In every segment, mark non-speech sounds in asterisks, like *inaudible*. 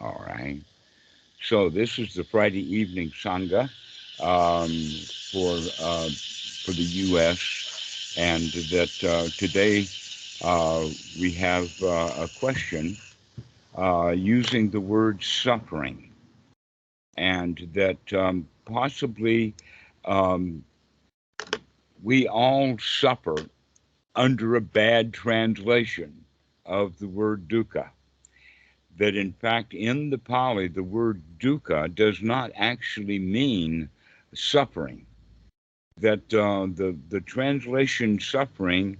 All right. So this is the Friday evening sangha um, for uh, for the U.S. and that uh, today uh, we have uh, a question uh, using the word suffering, and that um, possibly um, we all suffer under a bad translation of the word dukkha that in fact in the Pali the word dukkha does not actually mean suffering. That uh, the the translation suffering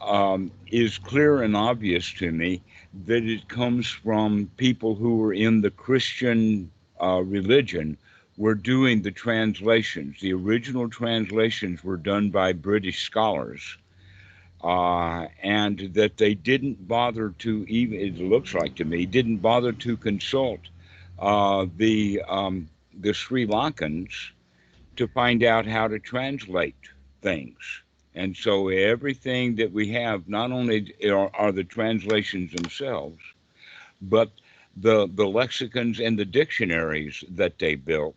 um, is clear and obvious to me that it comes from people who were in the Christian uh, religion were doing the translations. The original translations were done by British scholars uh, and that they didn't bother to even it looks like to me didn't bother to consult uh, the um, the Sri Lankans to find out how to translate things. And so everything that we have not only are, are the translations themselves, but the the lexicons and the dictionaries that they built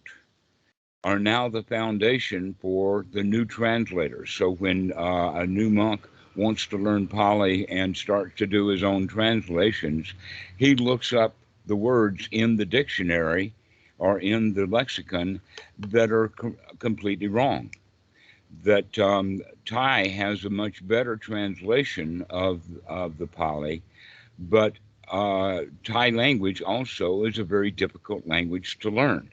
are now the foundation for the new translators. So when uh, a new monk wants to learn Pali and starts to do his own translations, he looks up the words in the dictionary or in the lexicon that are co- completely wrong. That um, Thai has a much better translation of, of the Pali, but uh, Thai language also is a very difficult language to learn.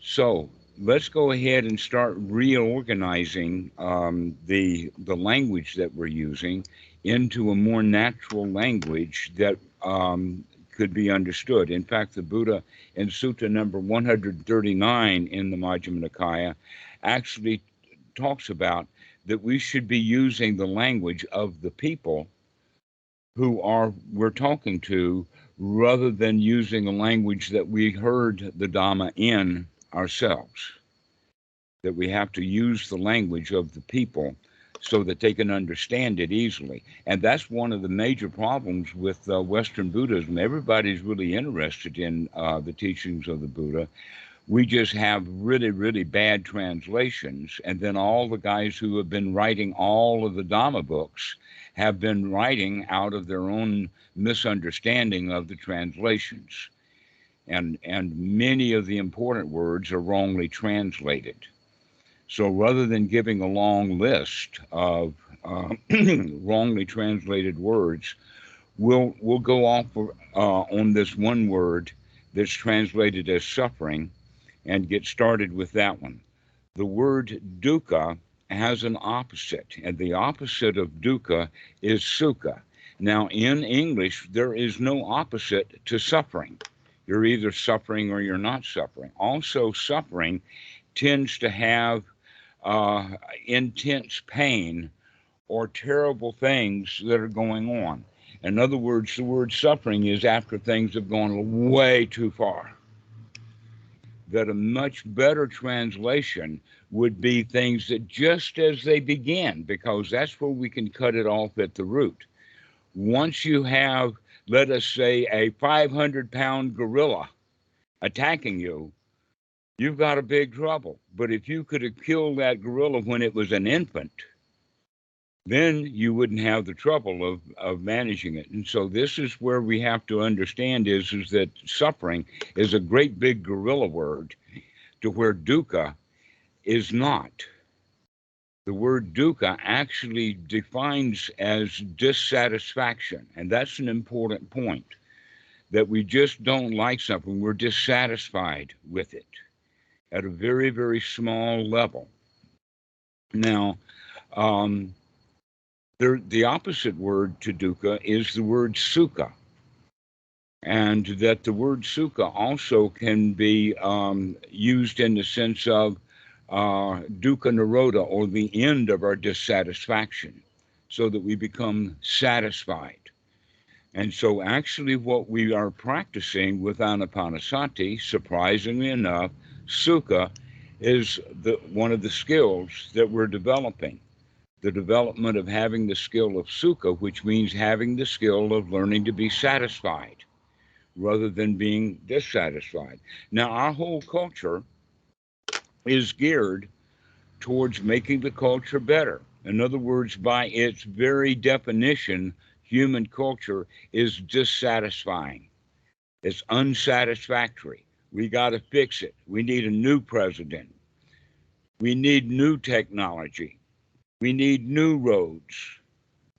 So let's go ahead and start reorganizing um, the the language that we're using into a more natural language that um, could be understood. In fact, the Buddha in Sutta number 139 in the Majjhima Nikaya actually talks about that we should be using the language of the people who are we're talking to rather than using a language that we heard the Dhamma in ourselves. That we have to use the language of the people so that they can understand it easily. And that's one of the major problems with uh, Western Buddhism. Everybody's really interested in uh, the teachings of the Buddha. We just have really, really bad translations. And then all the guys who have been writing all of the Dhamma books have been writing out of their own misunderstanding of the translations and and many of the important words are wrongly translated. So rather than giving a long list of uh, *clears throat* wrongly translated words, we'll we'll go off uh, on this one word that's translated as suffering, and get started with that one. The word dukkha has an opposite, and the opposite of dukkha is sukha. Now, in English, there is no opposite to suffering. You're either suffering or you're not suffering. Also, suffering tends to have uh, intense pain or terrible things that are going on. In other words, the word suffering is after things have gone way too far. That a much better translation would be things that just as they begin, because that's where we can cut it off at the root. Once you have let us say, a 500 pound gorilla attacking you, you've got a big trouble. But if you could have killed that gorilla when it was an infant, then you wouldn't have the trouble of, of managing it. And so this is where we have to understand is, is that suffering is a great big gorilla word to where dukkha is not the word dukkha actually defines as dissatisfaction. And that's an important point that we just don't like something, we're dissatisfied with it at a very, very small level. Now, um, there, the opposite word to dukkha is the word sukha. And that the word sukha also can be um, used in the sense of uh, dukkha nirodha, or the end of our dissatisfaction, so that we become satisfied. And so, actually, what we are practicing with anapanasati, surprisingly enough, sukha is the, one of the skills that we're developing. The development of having the skill of sukha, which means having the skill of learning to be satisfied rather than being dissatisfied. Now, our whole culture is geared towards making the culture better. In other words, by its very definition, human culture is dissatisfying. It's unsatisfactory. We got to fix it. We need a new president. We need new technology. We need new roads.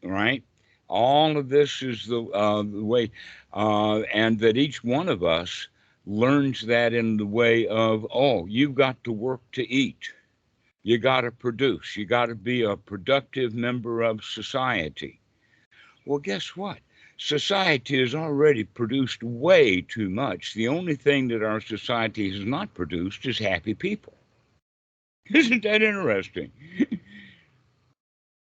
Right? All of this is the, uh, the way, uh, and that each one of us learns that in the way of, oh, you've got to work to eat. You got to produce. You got to be a productive member of society. Well, guess what? Society has already produced way too much. The only thing that our society has not produced is happy people. *laughs* Isn't that interesting?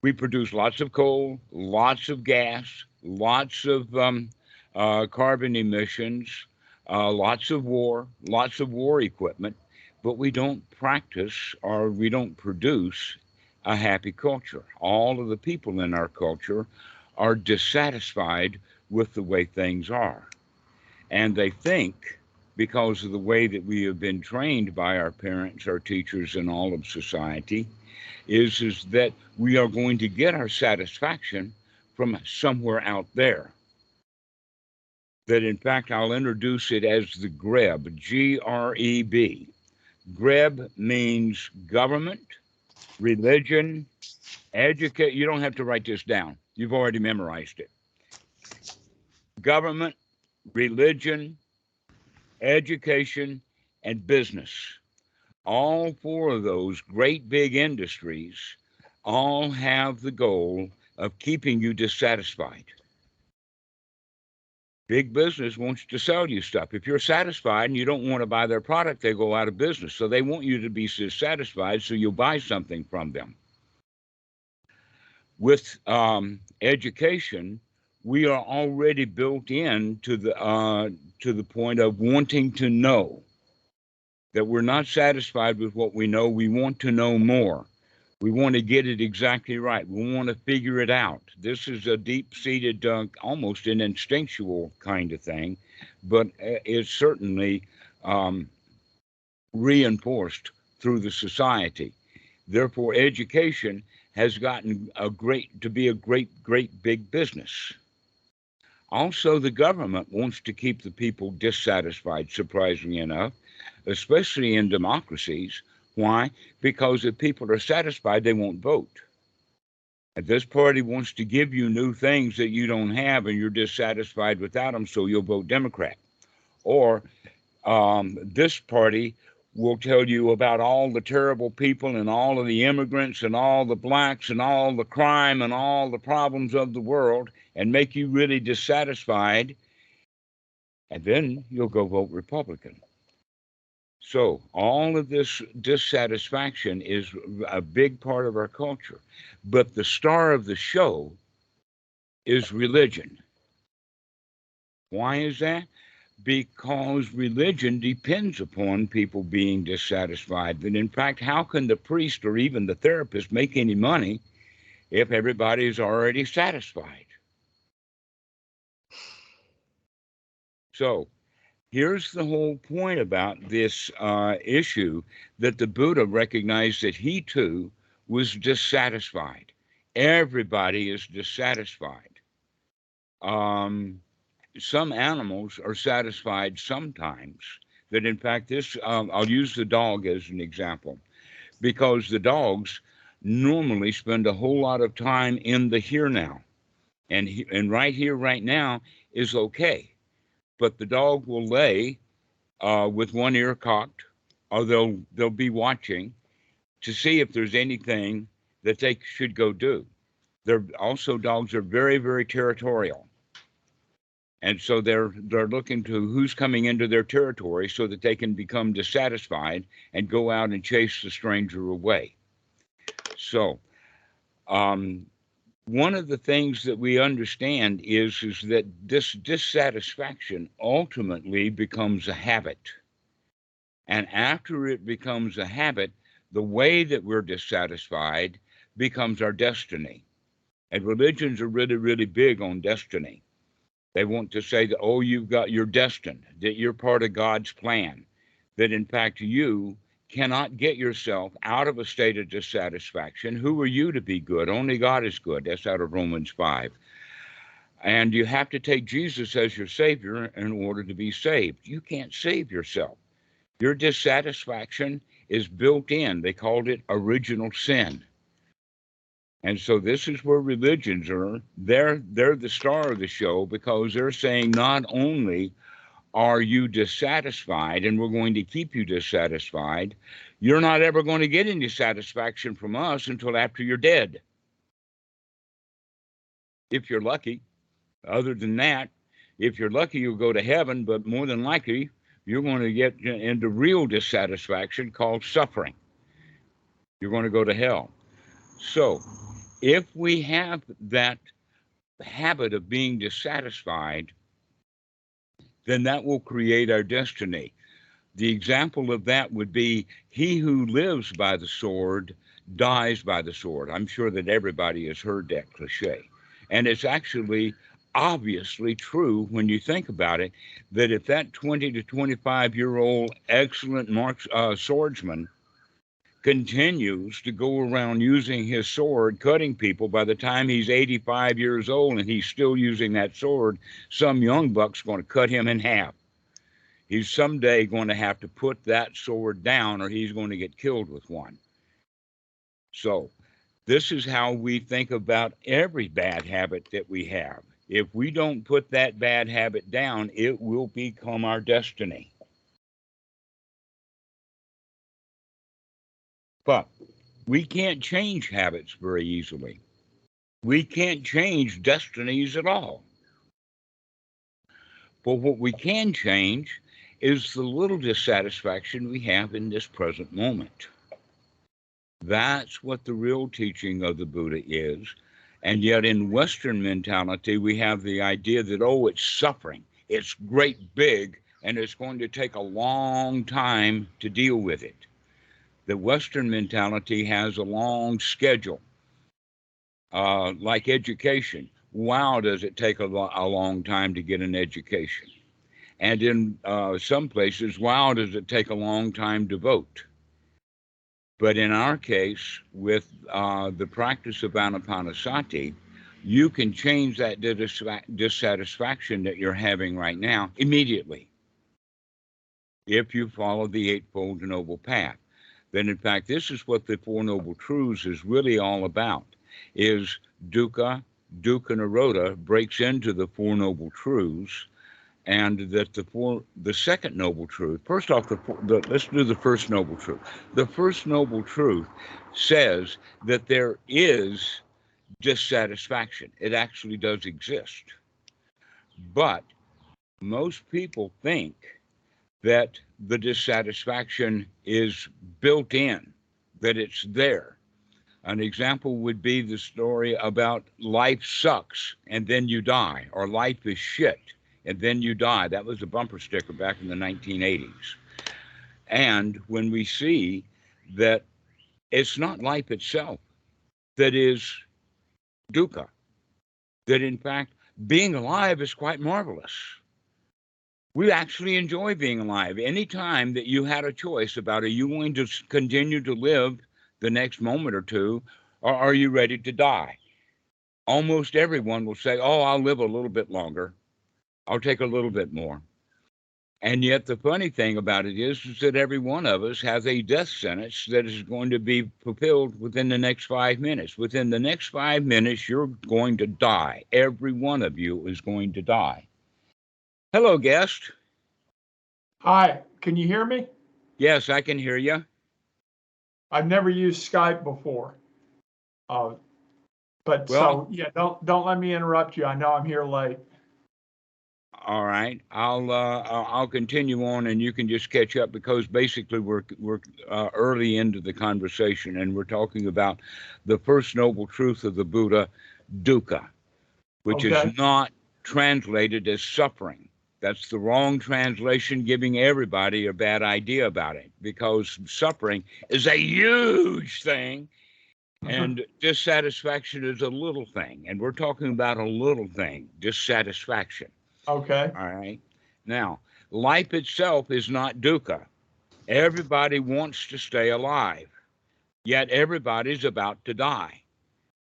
we produce lots of coal, lots of gas, lots of um, uh, carbon emissions, uh, lots of war, lots of war equipment, but we don't practice or we don't produce a happy culture. All of the people in our culture are dissatisfied with the way things are. And they think, because of the way that we have been trained by our parents, our teachers, and all of society, is, is that we are going to get our satisfaction from somewhere out there. That in fact, I'll introduce it as the GREB, G R E B. GREB means government, religion, educate. You don't have to write this down, you've already memorized it. Government, religion, education, and business. All four of those great big industries all have the goal of keeping you dissatisfied. Big business wants to sell you stuff. If you're satisfied and you don't want to buy their product, they go out of business. So they want you to be satisfied so you'll buy something from them. With um, education, we are already built in to the uh, to the point of wanting to know that we're not satisfied with what we know. We want to know more. We want to get it exactly right. We want to figure it out. This is a deep seated, uh, almost an instinctual kind of thing, but uh, it's certainly um, reinforced through the society. Therefore, education has gotten a great to be a great, great big business. Also, the government wants to keep the people dissatisfied, surprisingly enough, especially in democracies. Why? Because if people are satisfied, they won't vote. If this party wants to give you new things that you don't have and you're dissatisfied without them, so you'll vote Democrat. Or um, this party will tell you about all the terrible people and all of the immigrants and all the blacks and all the crime and all the problems of the world and make you really dissatisfied. And then you'll go vote Republican. So, all of this dissatisfaction is a big part of our culture. But the star of the show is religion. Why is that? because religion depends upon people being dissatisfied. And in fact, how can the priest or even the therapist make any money if everybody is already satisfied? So, here's the whole point about this uh, issue that the Buddha recognized that he too was dissatisfied. Everybody is dissatisfied. Um, some animals are satisfied sometimes. That in fact, this um, I'll use the dog as an example, because the dogs normally spend a whole lot of time in the here now, and and right here, right now is okay, but the dog will lay uh, with one ear cocked, or they'll they'll be watching to see if there's anything that they should go do. They're also dogs are very very territorial and so they're they're looking to who's coming into their territory so that they can become dissatisfied and go out and chase the stranger away so um, one of the things that we understand is is that this dissatisfaction ultimately becomes a habit. And after it becomes a habit the way that we're dissatisfied becomes our destiny. And religions are really really big on destiny. They want to say that, oh, you've got, you're destined, that you're part of God's plan, that in fact you cannot get yourself out of a state of dissatisfaction. Who are you to be good? Only God is good. That's out of Romans 5. And you have to take Jesus as your Savior in order to be saved. You can't save yourself. Your dissatisfaction is built in. They called it original sin. And so this is where religions are. They're they're the star of the show because they're saying not only are you dissatisfied and we're going to keep you dissatisfied, you're not ever going to get any satisfaction from us until after you're dead. If you're lucky. Other than that, if you're lucky, you'll go to heaven, but more than likely, you're going to get into real dissatisfaction called suffering. You're going to go to hell. So, if we have that habit of being dissatisfied, then that will create our destiny. The example of that would be he who lives by the sword dies by the sword. I'm sure that everybody has heard that cliche. And it's actually obviously true when you think about it that if that 20 to 25 year old excellent marks, uh, swordsman continues to go around using his sword, cutting people. By the time he's 85 years old and he's still using that sword, some young buck's going to cut him in half. He's someday going to have to put that sword down or he's going to get killed with one. So, this is how we think about every bad habit that we have. If we don't put that bad habit down, it will become our destiny. But we can't change habits very easily. We can't change destinies at all. But what we can change is the little dissatisfaction we have in this present moment. That's what the real teaching of the Buddha is. And yet, in Western mentality, we have the idea that, oh, it's suffering, it's great big, and it's going to take a long time to deal with it the Western mentality has a long schedule, uh, like education. Wow, does it take a, lo- a, long time to get an education? And in uh, some places, wow, does it take a long time to vote? But in our case, with uh, the practice of Anapanasati, you can change that dissatisfaction that you're having right now immediately if you follow the Eightfold Noble Path then in fact this is what the Four Noble Truths is really all about, is dukkha, dukkha nirodha breaks into the Four Noble Truths, and that the four, the second noble truth. First off, the, the, let's do the first noble truth. The first noble truth says that there is dissatisfaction. It actually does exist, but most people think that the dissatisfaction is built in, that it's there. An example would be the story about life sucks and then you die, or life is shit and then you die. That was a bumper sticker back in the 1980s. And when we see that it's not life itself that is dukkha, that in fact being alive is quite marvelous we actually enjoy being alive. Any time that you had a choice about are you going to continue to live the next moment or two, or are you ready to die? Almost everyone will say, Oh, I'll live a little bit longer. I'll take a little bit more. And yet, the funny thing about it is, is that every one of us has a death sentence that is going to be fulfilled within the next five minutes. Within the next five minutes, you're going to die. Every one of you is going to die. Hello, guest. Hi, can you hear me? Yes, I can hear you. I've never used Skype before. Uh, but Well- so, yeah, don't, don't let me interrupt you. I know I'm here late. All right, I'll uh, I'll I'll continue on, and you can just catch up because basically we're we're uh, early into the conversation, and we're talking about the first noble truth of the Buddha, dukkha, which Okay. is not translated as suffering. That's the wrong translation, giving everybody a bad idea about it because suffering is a huge thing uh-huh. and dissatisfaction is a little thing. And we're talking about a little thing, dissatisfaction. Okay. All right. Now, life itself is not dukkha. Everybody wants to stay alive, yet everybody's about to die.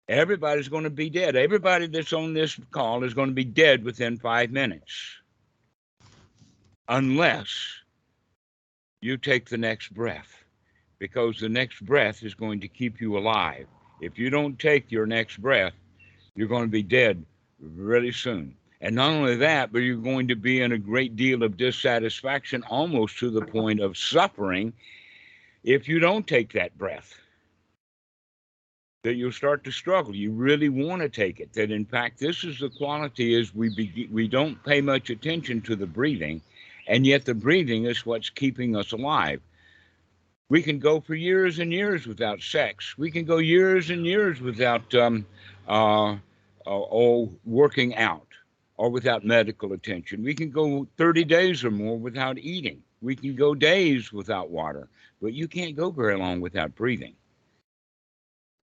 Everybody's going to be dead. Everybody that's on this call is going to be dead within five minutes, unless you take the next breath, because the next breath is going to keep you alive. If you don't take your next breath, you're going to be dead really soon. And not only that, but you're going to be in a great deal of dissatisfaction, almost to the point of suffering, if you don't take that breath. That you'll start to struggle. You really want to take it. That in fact, this is the quality: is we be, we don't pay much attention to the breathing, and yet the breathing is what's keeping us alive. We can go for years and years without sex. We can go years and years without um, uh, oh, working out or without medical attention. We can go 30 days or more without eating. We can go days without water, but you can't go very long without breathing.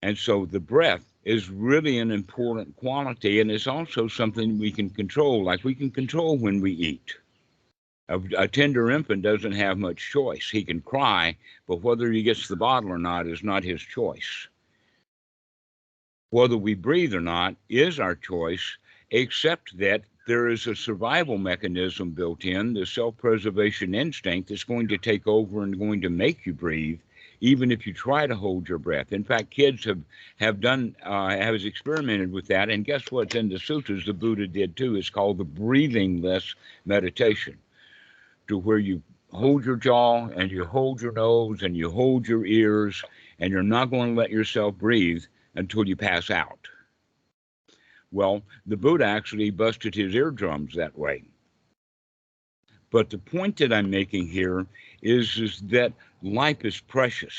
And so the breath is really an important quality, and it's also something we can control, like we can control when we eat. A, a tender infant doesn't have much choice. He can cry, but whether he gets the bottle or not is not his choice. Whether we breathe or not is our choice, except that there is a survival mechanism built in, the self preservation instinct that's going to take over and going to make you breathe, even if you try to hold your breath. In fact, kids have, have done, uh, has experimented with that. And guess what's in the sutras? The Buddha did too. It's called the breathingless meditation, to where you hold your jaw and you hold your nose and you hold your ears, and you're not going to let yourself breathe until you pass out. Well, the Buddha actually busted his eardrums that way. But the point that I'm making here is, is that life is precious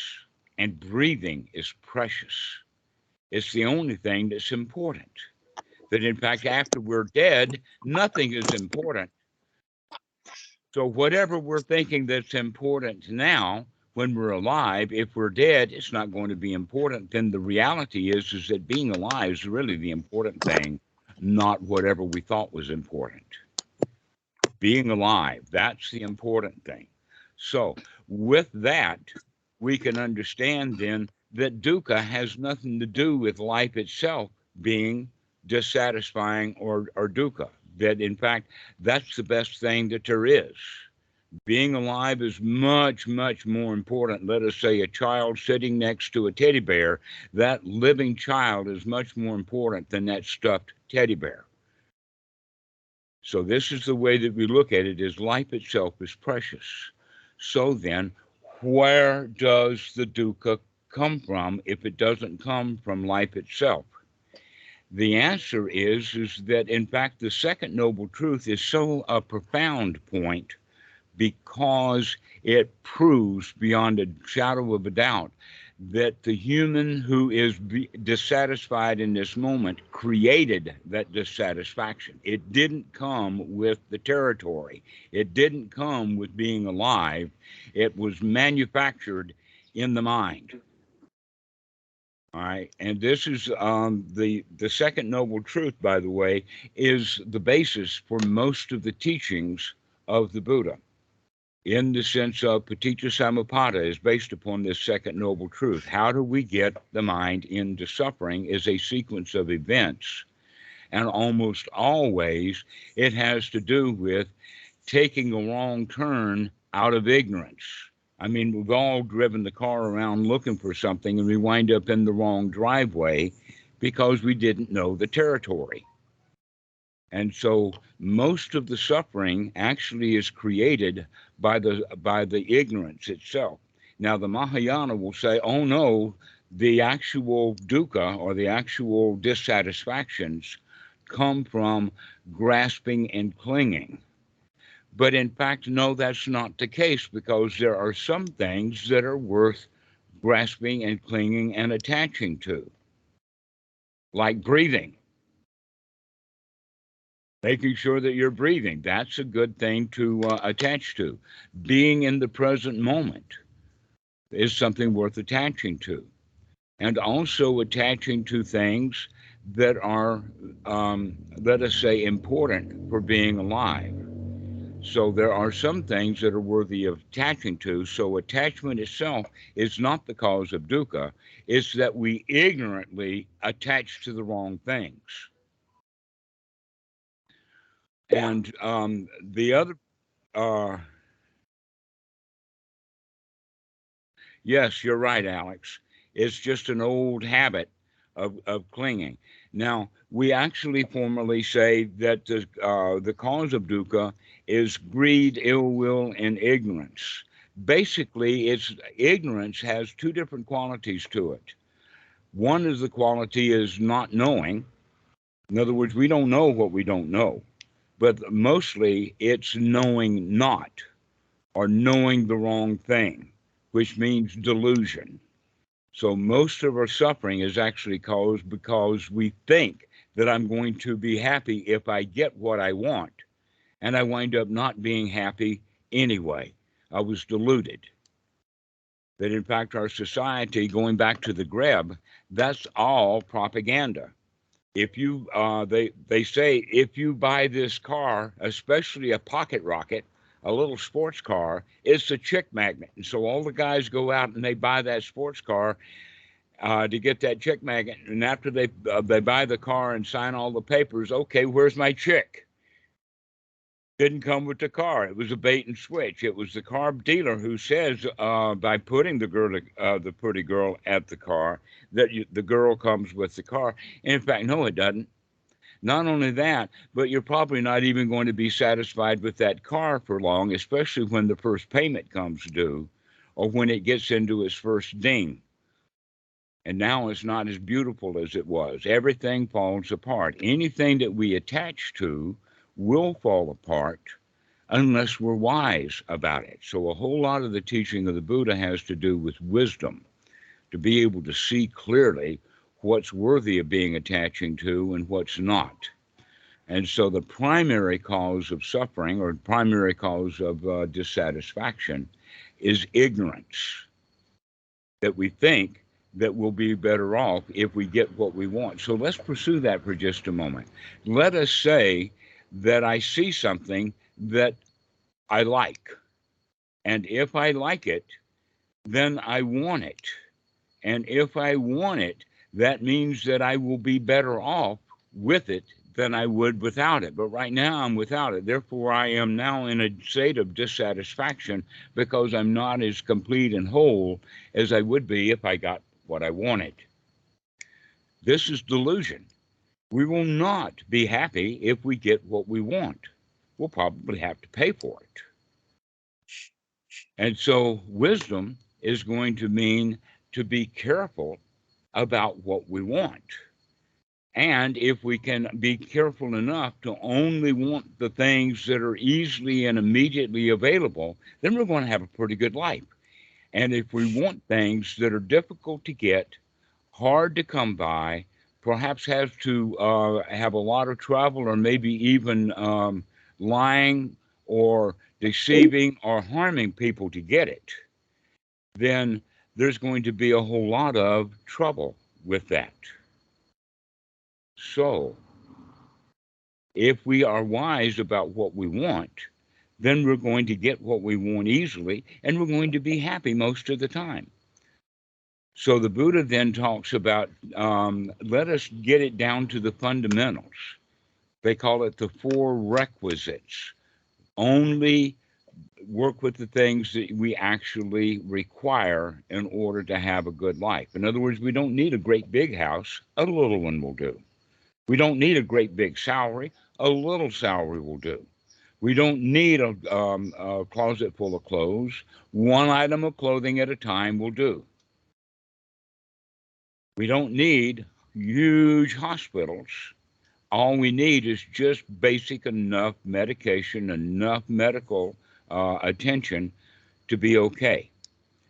and breathing is precious. It's the only thing that's important. That in fact, after we're dead, nothing is important. So, whatever we're thinking that's important now, when we're alive, if we're dead, it's not going to be important. Then the reality is, is that being alive is really the important thing, not whatever we thought was important. Being alive, that's the important thing. So, with that, we can understand then that dukkha has nothing to do with life itself being dissatisfying or, or dukkha. That in fact, that's the best thing that there is being alive is much, much more important. Let us say a child sitting next to a teddy bear, that living child is much more important than that stuffed teddy bear. So this is the way that we look at it is life itself is precious. So then, where does the dukkha come from if it doesn't come from life itself? The answer is, is that in fact the second noble truth is so a profound point because it proves beyond a shadow of a doubt that the human who is dissatisfied in this moment created that dissatisfaction. It didn't come with the territory, it didn't come with being alive, it was manufactured in the mind. All right, and this is um, the the second noble truth, by the way, is the basis for most of the teachings of the Buddha in the sense of paticca samuppada is based upon this second noble truth. How do we get the mind into suffering is a sequence of events. And almost always it has to do with taking a wrong turn out of ignorance. I mean, we've all driven the car around looking for something and we wind up in the wrong driveway because we didn't know the territory. And so most of the suffering actually is created by the by the ignorance itself. Now the Mahayana will say, "Oh no, the actual dukkha or the actual dissatisfactions come from grasping and clinging." But in fact, no, that's not the case because there are some things that are worth grasping and clinging and attaching to, like breathing making sure that you're breathing. That's a good thing to uh, attach to. Being in the present moment is something worth attaching to. And also attaching to things that are, um, let us say, important for being alive. So there are some things that are worthy of attaching to. So attachment itself is not the cause of dukkha. It's that we ignorantly attach to the wrong things. And um, the other, uh, yes, you're right, Alex. It's just an old habit of, of clinging. Now, we actually formally say that the, uh, the cause of dukkha is greed, ill will, and ignorance. Basically, it's ignorance has two different qualities to it. One is the quality is not knowing. In other words, we don't know what we don't know, but mostly it's knowing not or knowing the wrong thing, which means delusion. So most of our suffering is actually caused because we think that I'm going to be happy if I get what I want. And I wind up not being happy anyway. I was deluded. That in fact, our society, going back to the Greb, that's all propaganda. If you, uh, they, they say, if you buy this car, especially a pocket rocket, a little sports car it's the chick magnet. And so all the guys go out and they buy that sports car uh, to get that chick magnet. And after they uh, they buy the car and sign all the papers, okay, where's my chick? Didn't come with the car. It was a bait and switch. It was the car dealer who says uh, by putting the girl, uh, the pretty girl, at the car that you, the girl comes with the car. And in fact, no, it doesn't. Not only that, but you're probably not even going to be satisfied with that car for long, especially when the first payment comes due or when it gets into its first ding. And now it's not as beautiful as it was. Everything falls apart. Anything that we attach to will fall apart unless we're wise about it. So, a whole lot of the teaching of the Buddha has to do with wisdom, to be able to see clearly what's worthy of being attaching to and what's not. And so the primary cause of suffering or primary cause of uh, dissatisfaction is ignorance. That we think that we'll be better off if we get what we want. So let's pursue that for just a moment. Let us say that I see something that I like. And if I like it, then I want it. And if I want it, that means that I will be better off with it than I would without it. But right now I'm without it. Therefore, I am now in a state of dissatisfaction because I'm not as complete and whole as I would be if I got what I wanted. This is delusion. We will not be happy if we get what we want. We'll probably have to pay for it. And so, wisdom is going to mean to be careful about what we want. And if we can be careful enough to only want the things that are easily and immediately available, then we're going to have a pretty good life. And if we want things that are difficult to get, hard to come by, perhaps has to uh, have a lot of trouble or maybe even um, lying or deceiving or harming people to get it, then there's going to be a whole lot of trouble with that. So, if we are wise about what we want, then we're going to get what we want easily and we're going to be happy most of the time. So the Buddha then talks about um, let us get it down to the fundamentals. They call it the four requisites. Only work with the things that we actually require in order to have a good life. In other words, we don't need a great big house, a little one will do. We don't need a great big salary, a little salary will do. We don't need a, um, a closet full of clothes, one item of clothing at a time will do. We don't need huge hospitals. All we need is just basic enough medication, enough medical uh, attention to be okay.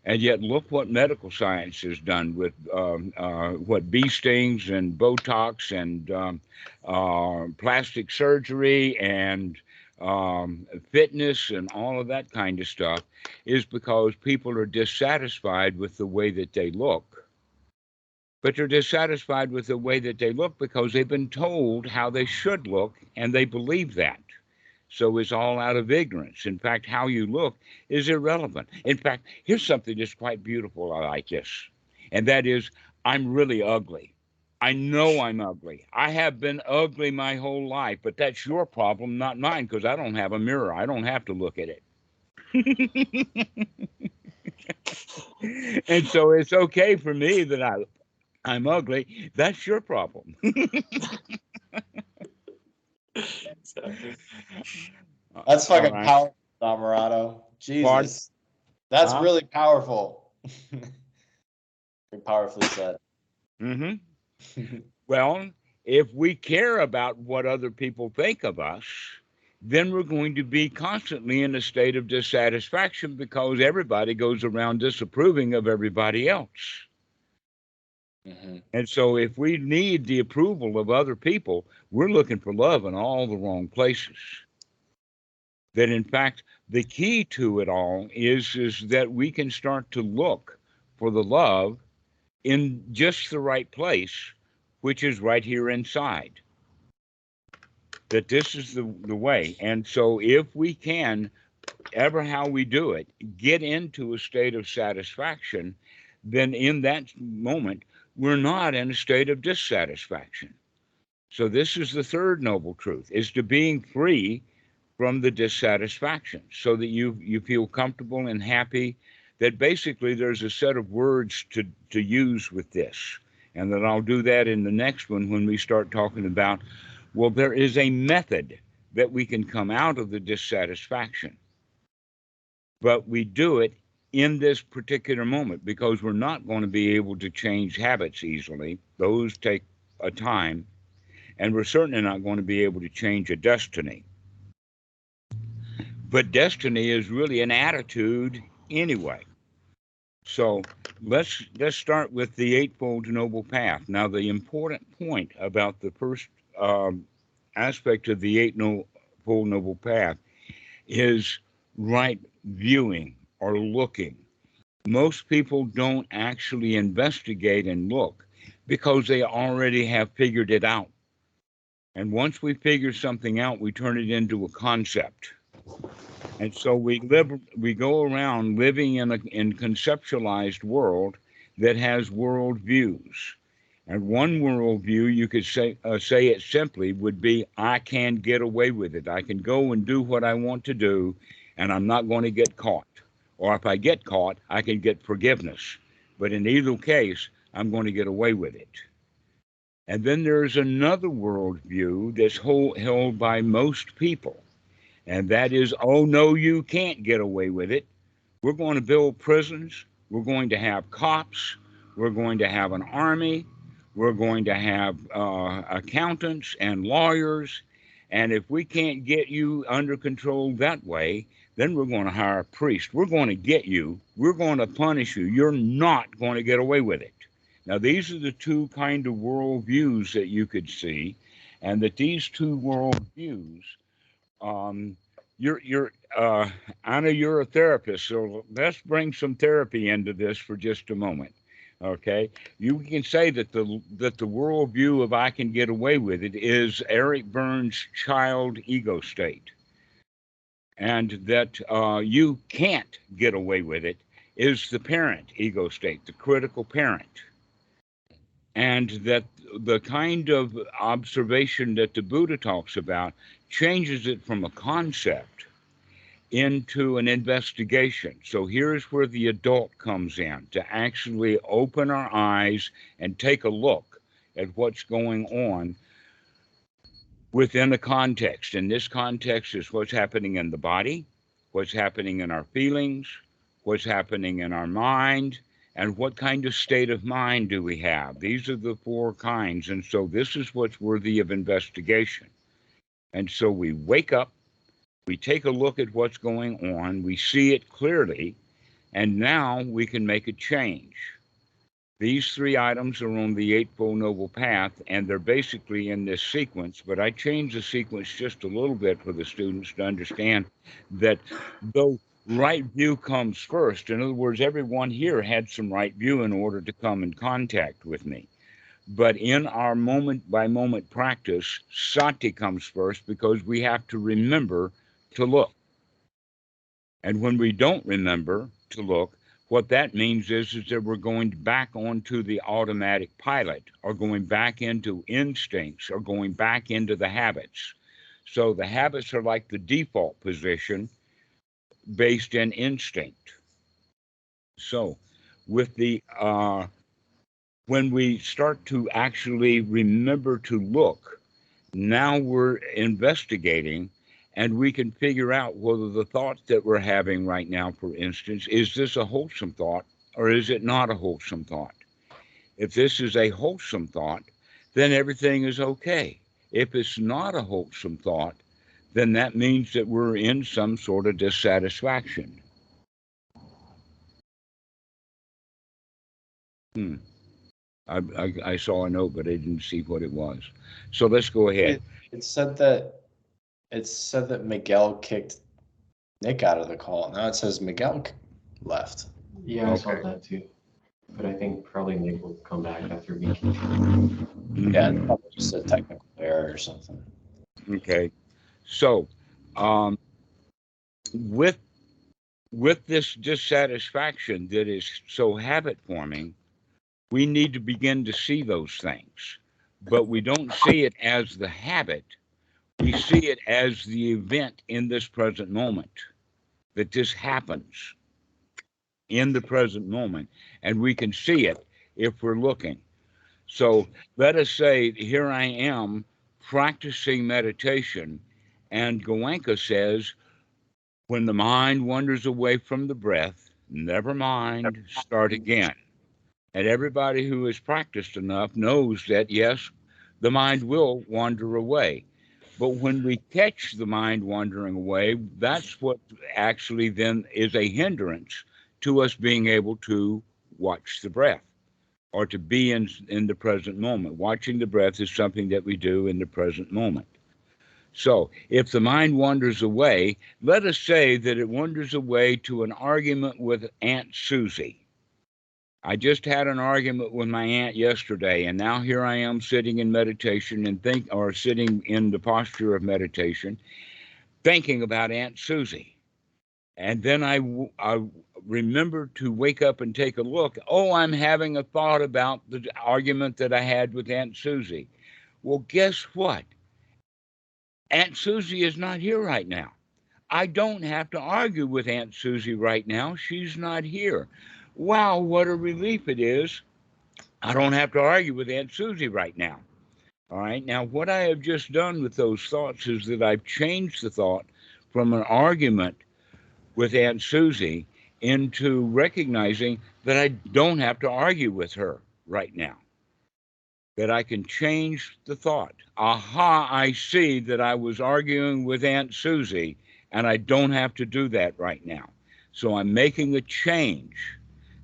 And yet, look what medical science has done with um, uh, what bee stings and Botox and um, uh, plastic surgery and um, fitness and all of that kind of stuff is because people are dissatisfied with the way that they look. But they're dissatisfied with the way that they look because they've been told how they should look and they believe that. So it's all out of ignorance. In fact, how you look is irrelevant. In fact, here's something that's quite beautiful. I like this, and that is I'm really ugly. I know I'm ugly. I have been ugly my whole life, but that's your problem, not mine, because I don't have a mirror. I don't have to look at it. *laughs* *laughs* and so it's okay for me that I I'm ugly. That's your problem. Exactly. *laughs* That's fucking right. powerful, Dhammarato. Jesus. Pardon? That's Huh? really powerful. Very *laughs* powerfully said. Mm-hmm. *laughs* Well, if we care about what other people think of us, then we're going to be constantly in a state of dissatisfaction because everybody goes around disapproving of everybody else. Mhm. And so, if we need the approval of other people, we're looking for love in all the wrong places. That, in fact, the key to it all is, is that we can start to look for the love in just the right place, which is right here inside. That this is the, the way. And so, if we can, ever how we do it, get into a state of satisfaction, then in that moment, we're not in a state of dissatisfaction. So this is the third noble truth is to being free from the dissatisfaction so that you you feel comfortable and happy that basically there's a set of words to to use with this and then I'll do that in the next one when we start talking about well there is a method that we can come out of the dissatisfaction but we do it in this particular moment because we're not going to be able to change habits easily. Those take a time, and we're certainly not going to be able to change a destiny. But destiny is really an attitude anyway. So let's let's start with the eightfold noble path. Now, the important point about the first um, aspect of the eightfold noble path is right viewing or looking. Most people don't actually investigate and look because they already have figured it out. And once we figure something out, we turn it into a concept. And so we live, we go around living in a in conceptualized world that has world views. And one worldview, you could say uh, say it simply, would be I can get away with it. I can go and do what I want to do, and I'm not going to get caught or if I get caught, I can get forgiveness. But in either case, I'm going to get away with it. And then there's another worldview that's hold, held by most people, and that is, oh, no, you can't get away with it. We're going to build prisons. We're going to have cops. We're going to have an army. We're going to have uh, accountants and lawyers. And if we can't get you under control that way, then we're going to hire a priest. We're going to get you. We're going to punish you. You're not going to get away with it. Now, these are the two kind of worldviews that you could see, and that these two worldviews, um, you're, you're, uh, Anna, you're a therapist, so let's bring some therapy into this for just a moment. Okay, you can say that the that the worldview of I can get away with it is Eric Berne's child ego state and that uh, you can't get away with it is the parent ego state, the critical parent. And that the kind of observation that the Buddha talks about changes it from a concept into an investigation. So here's where the adult comes in to actually open our eyes and take a look at what's going on within a context. And this context is what's happening in the body, what's happening in our feelings, what's happening in our mind, and what kind of state of mind do we have. These are the four kinds. And so this is what's worthy of investigation. And so we wake up, we take a look at what's going on, we see it clearly, and now we can make a change. These three items are on the Eightfold Noble Path, and they're basically in this sequence, but I changed the sequence just a little bit for the students to understand that though right view comes first. In other words, everyone here had some right view in order to come in contact with me. But in our moment by moment practice, sati comes first because we have to remember to look. And when we don't remember to look, what that means is, is that we're going back onto the automatic pilot or going back into instincts or going back into the habits. So the habits are like the default position based in instinct. So with the uh, when we start to actually remember to look, now we're investigating and we can figure out whether the thought that we're having right now, for instance, is this a wholesome thought or is it not a wholesome thought? If this is a wholesome thought, then everything is okay. If it's not a wholesome thought, then that means that we're in some sort of dissatisfaction. Hmm. I, I, I saw a note, but I didn't see what it was. So let's go ahead. It said that, it said that Miguel kicked Nick out of the call. Now it says Miguel left. Yeah, I saw Okay. that too. But I think probably Nick will come back after we. Yeah, it's probably just a technical error or something. Okay, so, um, with, with this dissatisfaction that is so habit forming, we need to begin to see those things. But we don't see it as the habit. We see it as the event in this present moment, that this happens in the present moment. And we can see it if we're looking. So let us say, here I am practicing meditation, and Goenka says, when the mind wanders away from the breath, never mind, start again. And everybody who has practiced enough knows that, yes, the mind will wander away. But when we catch the mind wandering away, that's what actually then is a hindrance to us being able to watch the breath or to be in, in the present moment. Watching the breath is something that we do in the present moment. So, if the mind wanders away, let us say that it wanders away to an argument with Aunt Susie. I just had an argument with my aunt yesterday, and now here I am sitting in meditation and think, or sitting in the posture of meditation, thinking about Aunt Susie. And then I, I remember to wake up and take a look. Oh, I'm having a thought about the argument that I had with Aunt Susie. Well, guess what? Aunt Susie is not here right now. I don't have to argue with Aunt Susie right now. She's not here. Wow, what a relief it is. I don't have to argue with Aunt Susie right now. All right. Now, what I have just done with those thoughts is that I've changed the thought from an argument with Aunt Susie into recognizing that I don't have to argue with her right now. That I can change the thought. Aha, I see that I was arguing with Aunt Susie and I don't have to do that right now. So I'm making a change.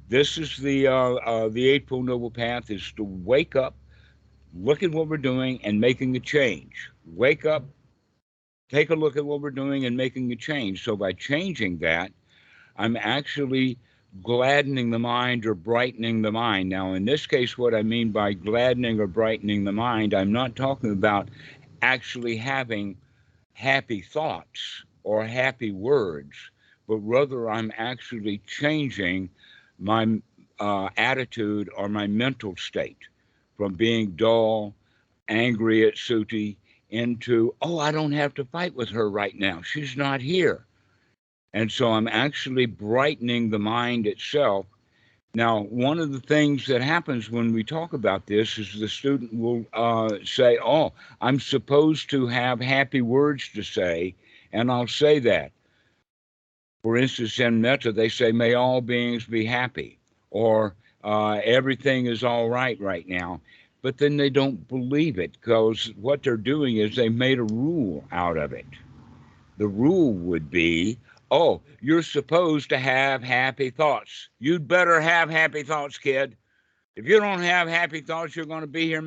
This is the uh, uh, the Eightfold Noble Path is to wake up, look at what we're doing, and making a change. Wake up, take a look at what we're doing, and making a change. So by changing that, I'm actually gladdening the mind or brightening the mind. Now, in this case, what I mean by gladdening or brightening the mind, I'm not talking about actually having happy thoughts or happy words, but rather I'm actually changing my uh, attitude or my mental state from being dull, angry at Susie, into, oh, I don't have to fight with her right now. She's not here. And so I'm actually brightening the mind itself. Now, one of the things that happens when we talk about this is the student will uh, say, Oh, I'm supposed to have happy words to say, and I'll say that. For instance, in Metta, they say, May all beings be happy, or uh, everything is all right right now. But then they don't believe it because what they're doing is they made a rule out of it. The rule would be, oh, you're supposed to have happy thoughts. You'd better have happy thoughts, kid. If you don't have happy thoughts, you're going to be here.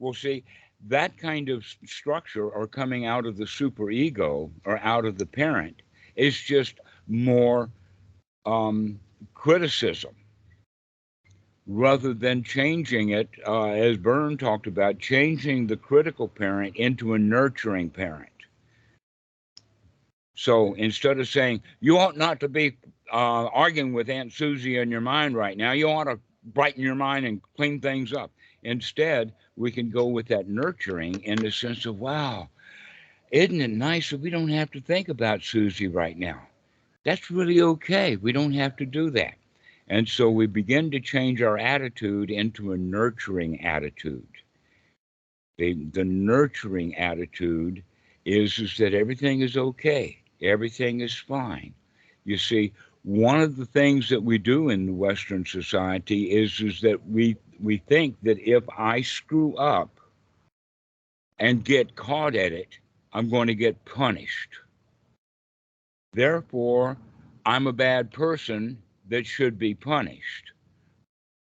We'll see, that kind of structure are coming out of the superego or out of the parent is just more um, criticism rather than changing it, uh, as Berne talked about, changing the critical parent into a nurturing parent. So instead of saying, you ought not to be uh, arguing with Aunt Susie in your mind right now, you ought to brighten your mind and clean things up. Instead, we can go with that nurturing in the sense of, wow, isn't it nice that we don't have to think about Susie right now? That's really okay. We don't have to do that. And so we begin to change our attitude into a nurturing attitude. The, the nurturing attitude is, is that everything is okay, everything is fine. You see, one of the things that we do in Western society is, is that we, we think that if I screw up and get caught at it, I'm going to get punished. Therefore, I'm a bad person that should be punished.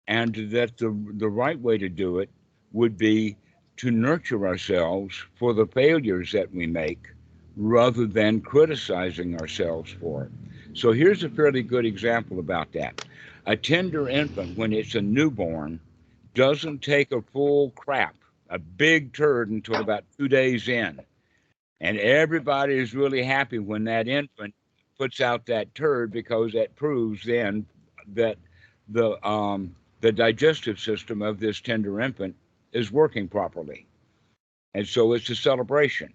And that the, the right way to do it would be to nurture ourselves for the failures that we make rather than criticizing ourselves for it. So here's a fairly good example about that. A tender infant, when it's a newborn, doesn't take a full crap, a big turd until about two days in. And everybody is really happy when that infant puts out that turd because that proves then that the um, the digestive system of this tender infant is working properly, and so it's a celebration.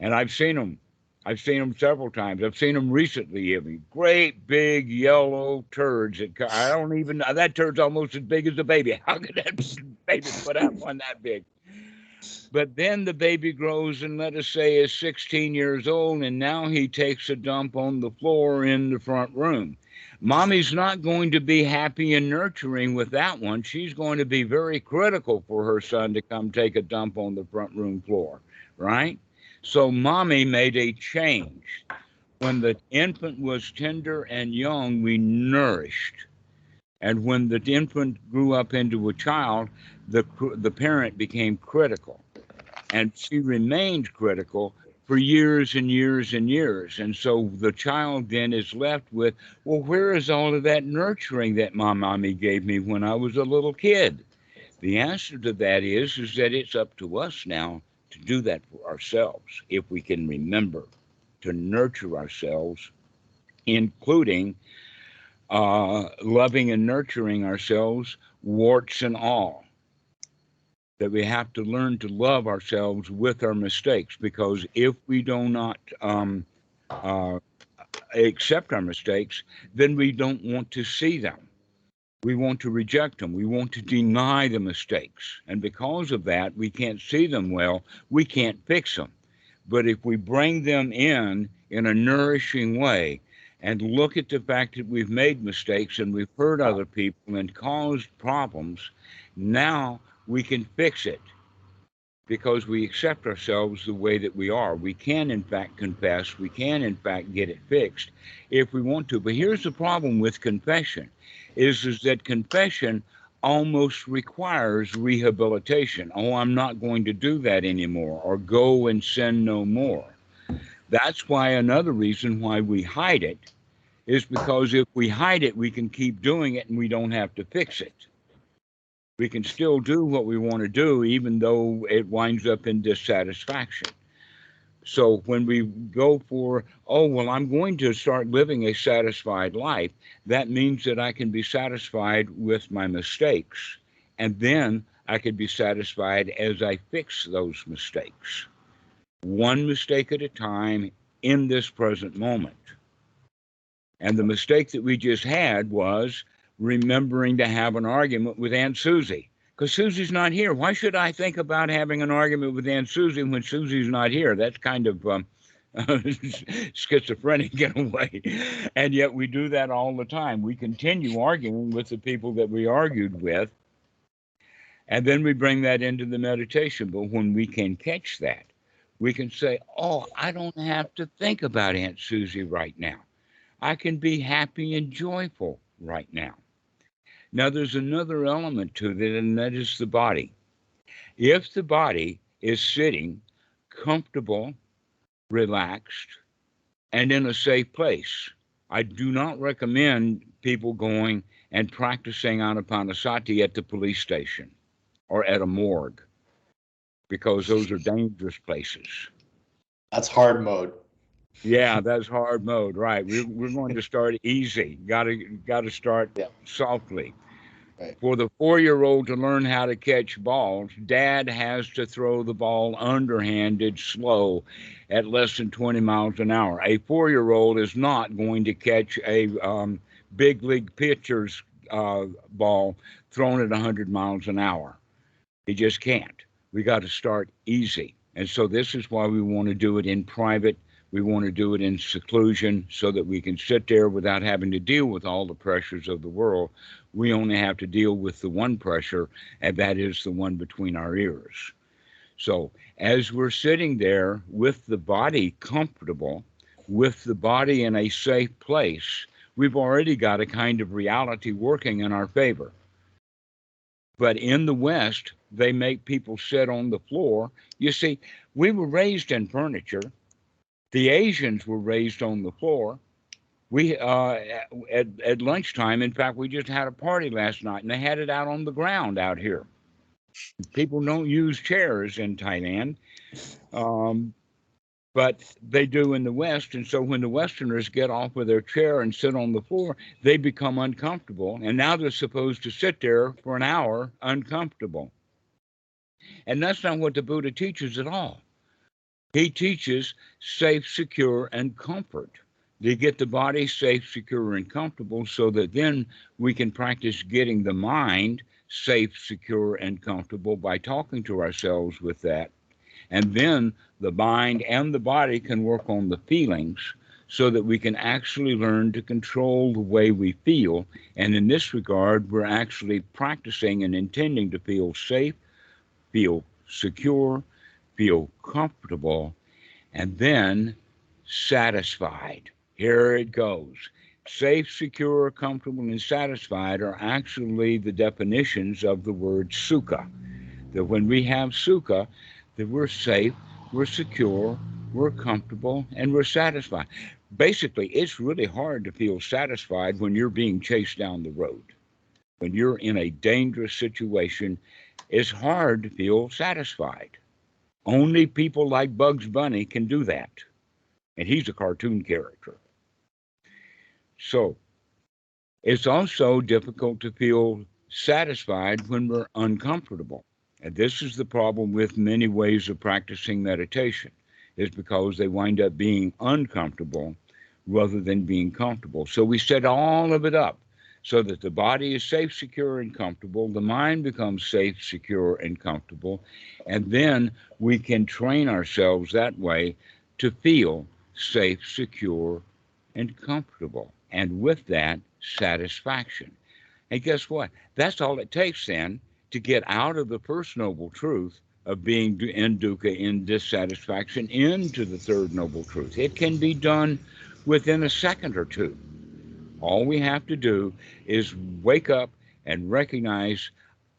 And I've seen them. I've seen them several times. I've seen them recently. Even great big yellow turds. That I don't even. That turd's almost as big as a baby. *laughs* How could that *laughs* baby put out one that big? But then the baby grows and let us say is 16 years old, and now he takes a dump on the floor in the front room. Mommy's not going to be happy and nurturing with that one. She's going to be very critical for her son to come take a dump on the front room floor, right? So mommy made a change. When the infant was tender and young, we nourished. And when the infant grew up into a child, the, the parent became critical. And she remained critical for years and years and years. And so the child then is left with, well, where is all of that nurturing that my mommy gave me when I was a little kid? The answer to that is, is that it's up to us now to do that for ourselves if we can remember to nurture ourselves, including uh, loving and nurturing ourselves, warts and all that we have to learn to love ourselves with our mistakes because if we do not um, uh, accept our mistakes, then we don't want to see them. We want to reject them. We want to deny the mistakes. And because of that, we can't see them well. We can't fix them. But if we bring them in in a nourishing way and look at the fact that we've made mistakes and we've hurt other people and caused problems, now we can fix it because we accept ourselves the way that we are. We can, in fact, confess. We can, in fact, get it fixed if we want to. But here's the problem with confession is, is that confession almost requires rehabilitation. Oh, I'm not going to do that anymore, or go and sin no more. That's why another reason why we hide it is because if we hide it, we can keep doing it and we don't have to fix it we can still do what we want to do, even though it winds up in dissatisfaction. So when we go for, oh, well, I'm going to start living a satisfied life, that means that I can be satisfied with my mistakes. And then I can be satisfied as I fix those mistakes, one mistake at a time in this present moment. And the mistake that we just had was remembering to have an argument with Aunt Susie because Susie's not here. Why should I think about having an argument with Aunt Susie when Susie's not here? That's kind of um, *laughs* schizophrenic in a way. And yet we do that all the time. We continue arguing with the people that we argued with. And then we bring that into the meditation. But when we can catch that, we can say, Oh, I don't have to think about Aunt Susie right now. I can be happy and joyful right now. Now, there's another element to it, and that is the body. If the body is sitting comfortable, relaxed, and in a safe place, I do not recommend people going and practicing anapanasati at the police station or at a morgue because those are dangerous places. That's hard mode. Yeah, that's hard mode, right? We're, we're going to start easy. Got to got to start Yeah. softly. Right. For the four-year-old to learn how to catch balls, Dad has to throw the ball underhanded, slow, at less than 20 miles an hour. A four-year-old is not going to catch a um, big league pitcher's uh, ball thrown at 100 miles an hour. He just can't. We got to start easy, and so this is why we want to do it in private we want to do it in seclusion so that we can sit there without having to deal with all the pressures of the world. We only have to deal with the one pressure, and that is the one between our ears. So, as we're sitting there with the body comfortable, with the body in a safe place, we've already got a kind of reality working in our favor. But in the West, they make people sit on the floor. You see, we were raised in furniture the Asians were raised on the floor. We uh, at at lunchtime. In fact, we just had a party last night, and they had it out on the ground out here. People don't use chairs in Thailand, um, but they do in the West. And so when the Westerners get off of their chair and sit on the floor, they become uncomfortable. And now they're supposed to sit there for an hour uncomfortable. And that's not what the Buddha teaches at all. He teaches safe, secure, and comfort. To get the body safe, secure, and comfortable so that then we can practice getting the mind safe, secure, and comfortable by talking to ourselves with that. And then the mind and the body can work on the feelings so that we can actually learn to control the way we feel. And in this regard, we're actually practicing and intending to feel safe, feel secure, feel comfortable, and then satisfied. Here it goes. Safe, secure, comfortable, and satisfied are actually the definitions of the word sukha. That when we have sukha, that we're safe, we're secure, we're comfortable, and we're satisfied. Basically, it's really hard to feel satisfied when you're being chased down the road. When you're in a dangerous situation, it's hard to feel satisfied. Only people like Bugs Bunny can do that. And he's a cartoon character. So it's also difficult to feel satisfied when we're uncomfortable. And this is the problem with many ways of practicing meditation, is because they wind up being uncomfortable rather than being comfortable. So we set all of it up so that the body is safe, secure, and comfortable. The mind becomes safe, secure, and comfortable. And then we can train ourselves that way to feel safe, secure, and comfortable. And with that, satisfaction. And guess what? That's all it takes then to get out of the first noble truth of being in dukkha, in dissatisfaction, into the third noble truth. It can be done within a second or two. All we have to do is wake up and recognize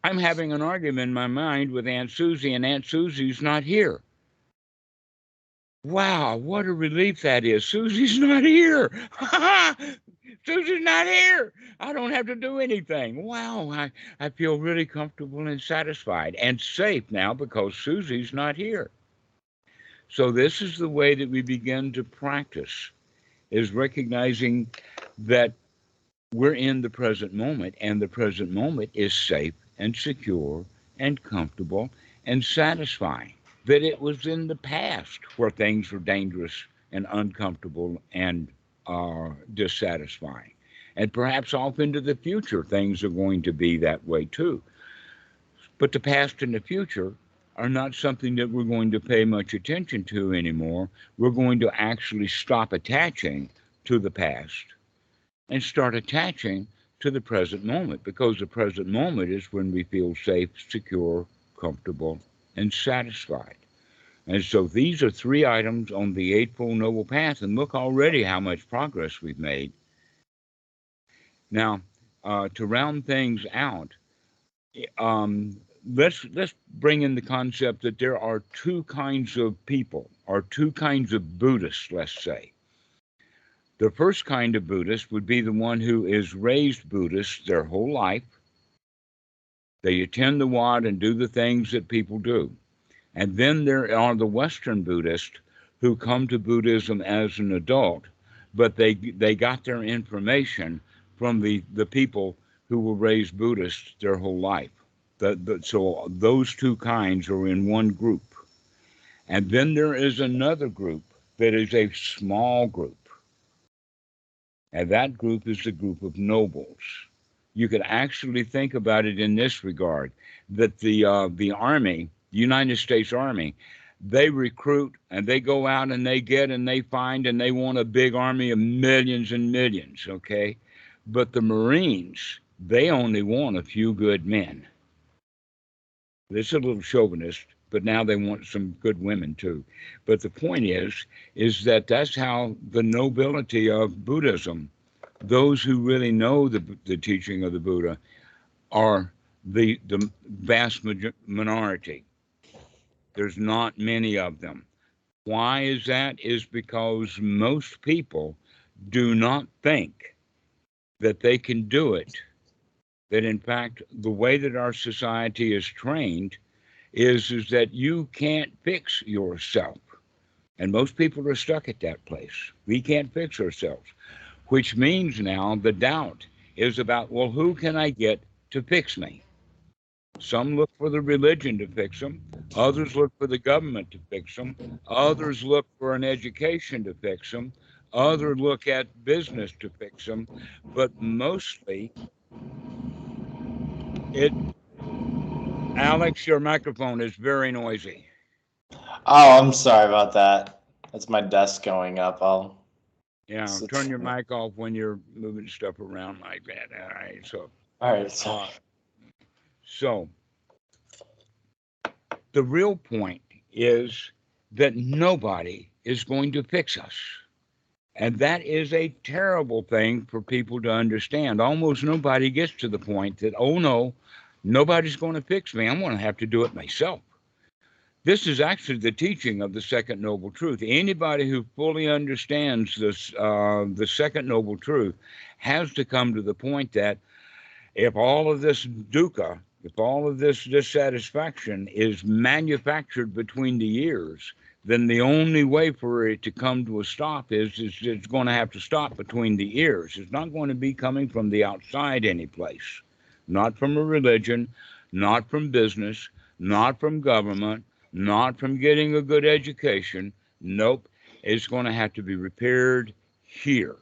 I'm having an argument in my mind with Aunt Susie, and Aunt Susie's not here. Wow, what a relief that is. Susie's not here. *laughs* Susie's not here. I don't have to do anything. Wow, I, I feel really comfortable and satisfied and safe now because Susie's not here. So this is the way that we begin to practice is recognizing that we're in the present moment and the present moment is safe and secure and comfortable and satisfying. That it was in the past where things were dangerous and uncomfortable and uh, dissatisfying. And perhaps off into the future, things are going to be that way too. But the past and the future are not something that we're going to pay much attention to anymore. We're going to actually stop attaching to the past and start attaching to the present moment because the present moment is when we feel safe, secure, comfortable, and satisfied. And so these are three items on the Eightfold Noble Path, and look already how much progress we've made. Now, uh, to round things out, um, let's let's bring in the concept that there are two kinds of people, or two kinds of Buddhists, let's say. The first kind of Buddhist would be the one who is raised Buddhist their whole life. They attend the Wat and do the things that people do. And then there are the Western Buddhists who come to Buddhism as an adult, but they they got their information from the, the people who were raised Buddhist their whole life. The, the, so those two kinds are in one group. And then there is another group that is a small group. And that group is the group of nobles. You could actually think about it in this regard that the, uh, the Army, the United States Army, they recruit and they go out and they get and they find and they want a big army of millions and millions, okay? But the Marines, they only want a few good men. This is a little chauvinist, but now they want some good women too. But the point is, is that that's how the nobility of Buddhism, those who really know the, the teaching of the Buddha, are the the vast minority. There's not many of them. Why is that? Is because most people do not think that they can do it. That in fact, the way that our society is trained is, is that you can't fix yourself. And most people are stuck at that place. We can't fix ourselves, which means now the doubt is about, well, who can I get to fix me? Some look for the religion to fix them. Others look for the government to fix them. Others look for an education to fix them. Others look at business to fix them. But mostly, it. Alex, your microphone is very noisy. Oh, I'm sorry about that. That's my desk going up. I'll. Yeah, So turn your mic off when you're moving stuff around like that. All right, so. All right. So, Uh, So, the real point is that nobody is going to fix us. And that is a terrible thing for people to understand. Almost nobody gets to the point that, oh no, nobody's going to fix me. I'm going to have to do it myself. This is actually the teaching of the second noble truth. Anybody who fully understands this, uh, the second noble truth, has to come to the point that if all of this dukkha, if all of this dissatisfaction is manufactured between the ears, then the only way for it to come to a stop is, is it's going to have to stop between the ears. It's not going to be coming from the outside any place, not from a religion, not from business, not from government, not from getting a good education. Nope, it's going to have to be repaired here.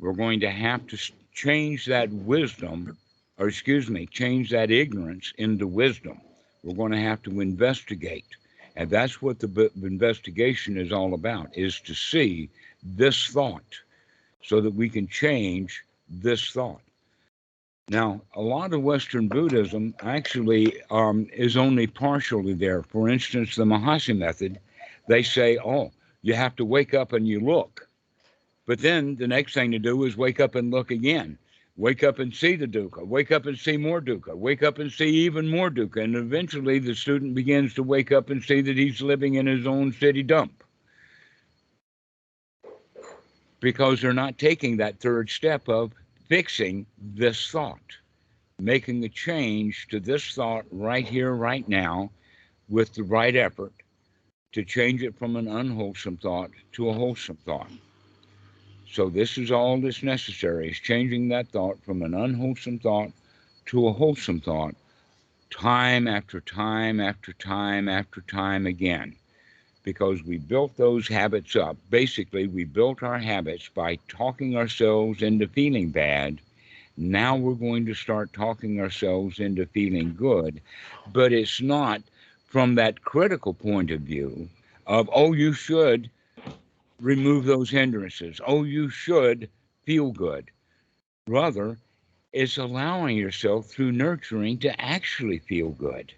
We're going to have to change that wisdom or excuse me, change that ignorance into wisdom. We're going to have to investigate. And that's what the b- investigation is all about, is to see this thought so that we can change this thought. Now, a lot of Western Buddhism actually um, is only partially there. For instance, the Mahasi method, they say, oh, you have to wake up and you look. But then the next thing to do is wake up and look again wake up and see the dukkha, wake up and see more dukkha, wake up and see even more dukkha. And eventually the student begins to wake up and see that he's living in his own city dump. Because they're not taking that third step of fixing this thought, making a change to this thought right here, right now, with the right effort to change it from an unwholesome thought to a wholesome thought. So this is all that's necessary is changing that thought from an unwholesome thought to a wholesome thought, time after time after time after time again. Because we built those habits up. Basically, we built our habits by talking ourselves into feeling bad. Now we're going to start talking ourselves into feeling good. But it's not from that critical point of view of, oh, you should remove those hindrances. Oh, you should feel good. Rather, it's allowing yourself through nurturing to actually feel good.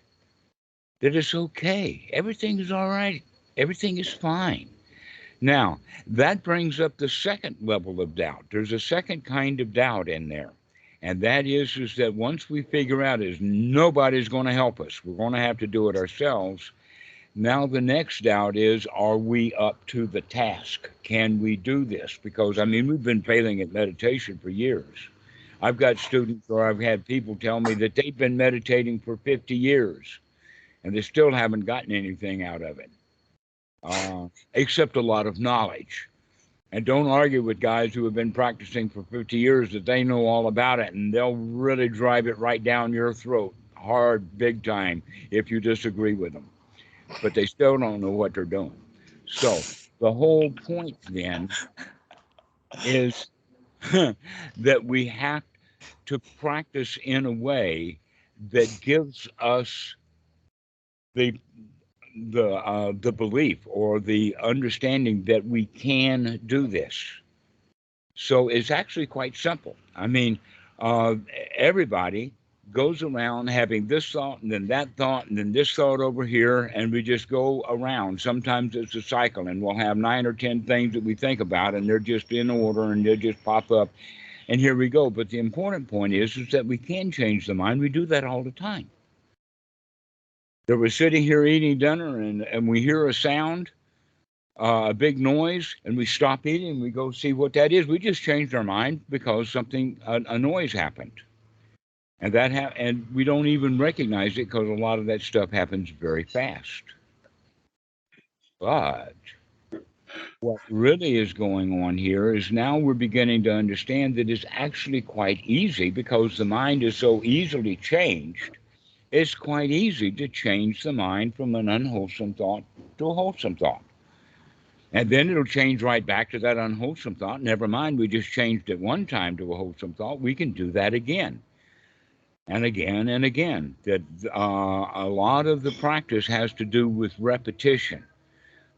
That it's okay. Everything is all right. Everything is fine. Now, that brings up the second level of doubt. There's a second kind of doubt in there. And that is, is that once we figure out is nobody's going to help us, we're going to have to do it ourselves. Now, the next doubt is are we up to the task? Can we do this? Because, I mean, we've been failing at meditation for years. I've got students or I've had people tell me that they've been meditating for 50 years and they still haven't gotten anything out of it, uh, except a lot of knowledge. And don't argue with guys who have been practicing for 50 years that they know all about it and they'll really drive it right down your throat hard, big time, if you disagree with them. But they still don't know what they're doing. So the whole point then is *laughs* that we have to practice in a way that gives us the the uh, the belief or the understanding that we can do this. So it's actually quite simple. I mean, uh, everybody goes around having this thought and then that thought and then this thought over here, and we just go around. Sometimes it's a cycle, and we'll have nine or ten things that we think about, and they're just in order and they just pop up, and here we go. But the important point is, is that we can change the mind. We do that all the time that we're sitting here eating dinner and, and we hear a sound, uh, a big noise, and we stop eating and we go see what that is. We just changed our mind because something, a, a noise happened. And that ha- and we don't even recognize it because a lot of that stuff happens very fast. But what really is going on here is now we're beginning to understand that it's actually quite easy because the mind is so easily changed it's quite easy to change the mind from an unwholesome thought to a wholesome thought. And then it'll change right back to that unwholesome thought. Never mind, we just changed it one time to a wholesome thought. We can do that again and again and again. That uh, a lot of the practice has to do with repetition.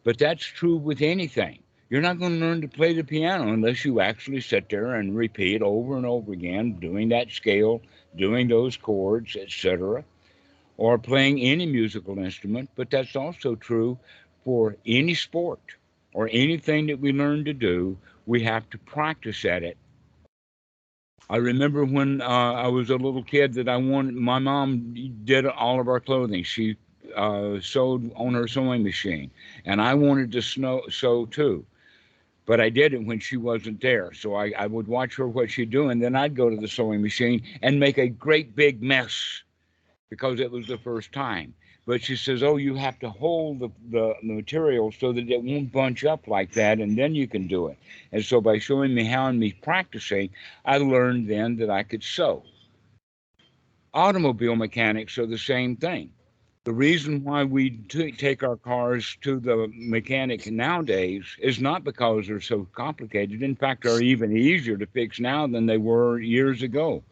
But that's true with anything. You're not going to learn to play the piano unless you actually sit there and repeat over and over again, doing that scale, doing those chords, etc or playing any musical instrument, but that's also true for any sport or anything that we learn to do. We have to practice at it. I remember when uh, I was a little kid that I wanted, my mom did all of our clothing. She uh, sewed on her sewing machine, and I wanted to snow, sew too. But I did it when she wasn't there. So I, I would watch her what she'd do, and then I'd go to the sewing machine and make a great big mess because it was the first time. But she says, oh, you have to hold the, the, the material so that it won't bunch up like that, and then you can do it. And so by showing me how and me practicing, I learned then that I could sew. Automobile mechanics are the same thing. The reason why we t- take our cars to the mechanic nowadays is not because they're so complicated. In fact, they're even easier to fix now than they were years ago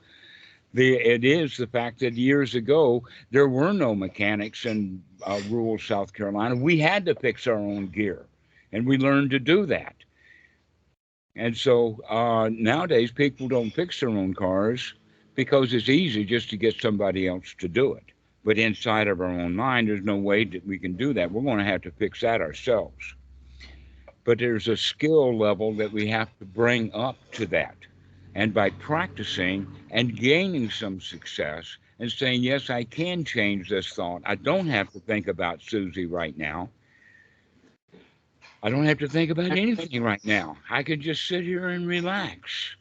the it is the fact that years ago there were no mechanics in uh, rural South Carolina. We had to fix our own gear, and we learned to do that. And so uh, nowadays people don't fix their own cars because it's easy just to get somebody else to do it. But inside of our own mind, there's no way that we can do that. We're going to have to fix that ourselves. But there's a skill level that we have to bring up to that and by practicing and gaining some success and saying, yes, I can change this thought. I don't have to think about Susie right now. I don't have to think about anything right now. I can just sit here and relax.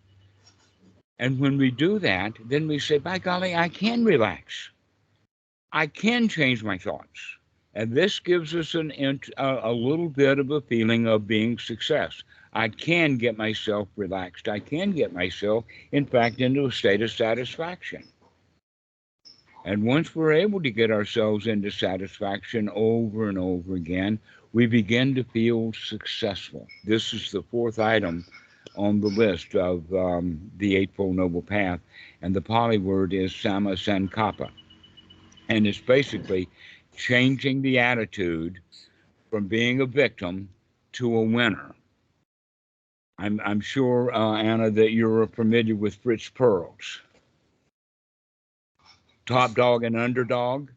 And when we do that, then we say, by golly, I can relax. I can change my thoughts. And this gives us an, a, a little bit of a feeling of being success. I can get myself relaxed. I can get myself, in fact, into a state of satisfaction. And once we're able to get ourselves into satisfaction over and over again, we begin to feel successful. This is the fourth item on the list of um, the Eightfold Noble Path, and the Pali word is Samma Sankappa. And it's basically changing the attitude from being a victim to a winner. I'm, I'm sure, uh, Anna, that you're familiar with Fritz Perls. Top dog and underdog.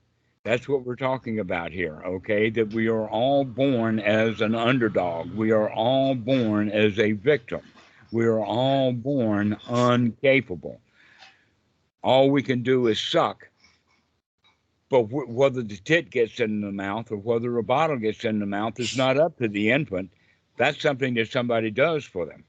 That's what we're talking about here, okay? That we are all born as an underdog. We are all born as a victim. We are all born uncapable. All we can do is suck But wh- whether the tit gets in the mouth or whether a bottle gets in the mouth is not up to the infant. That's something that somebody does for them.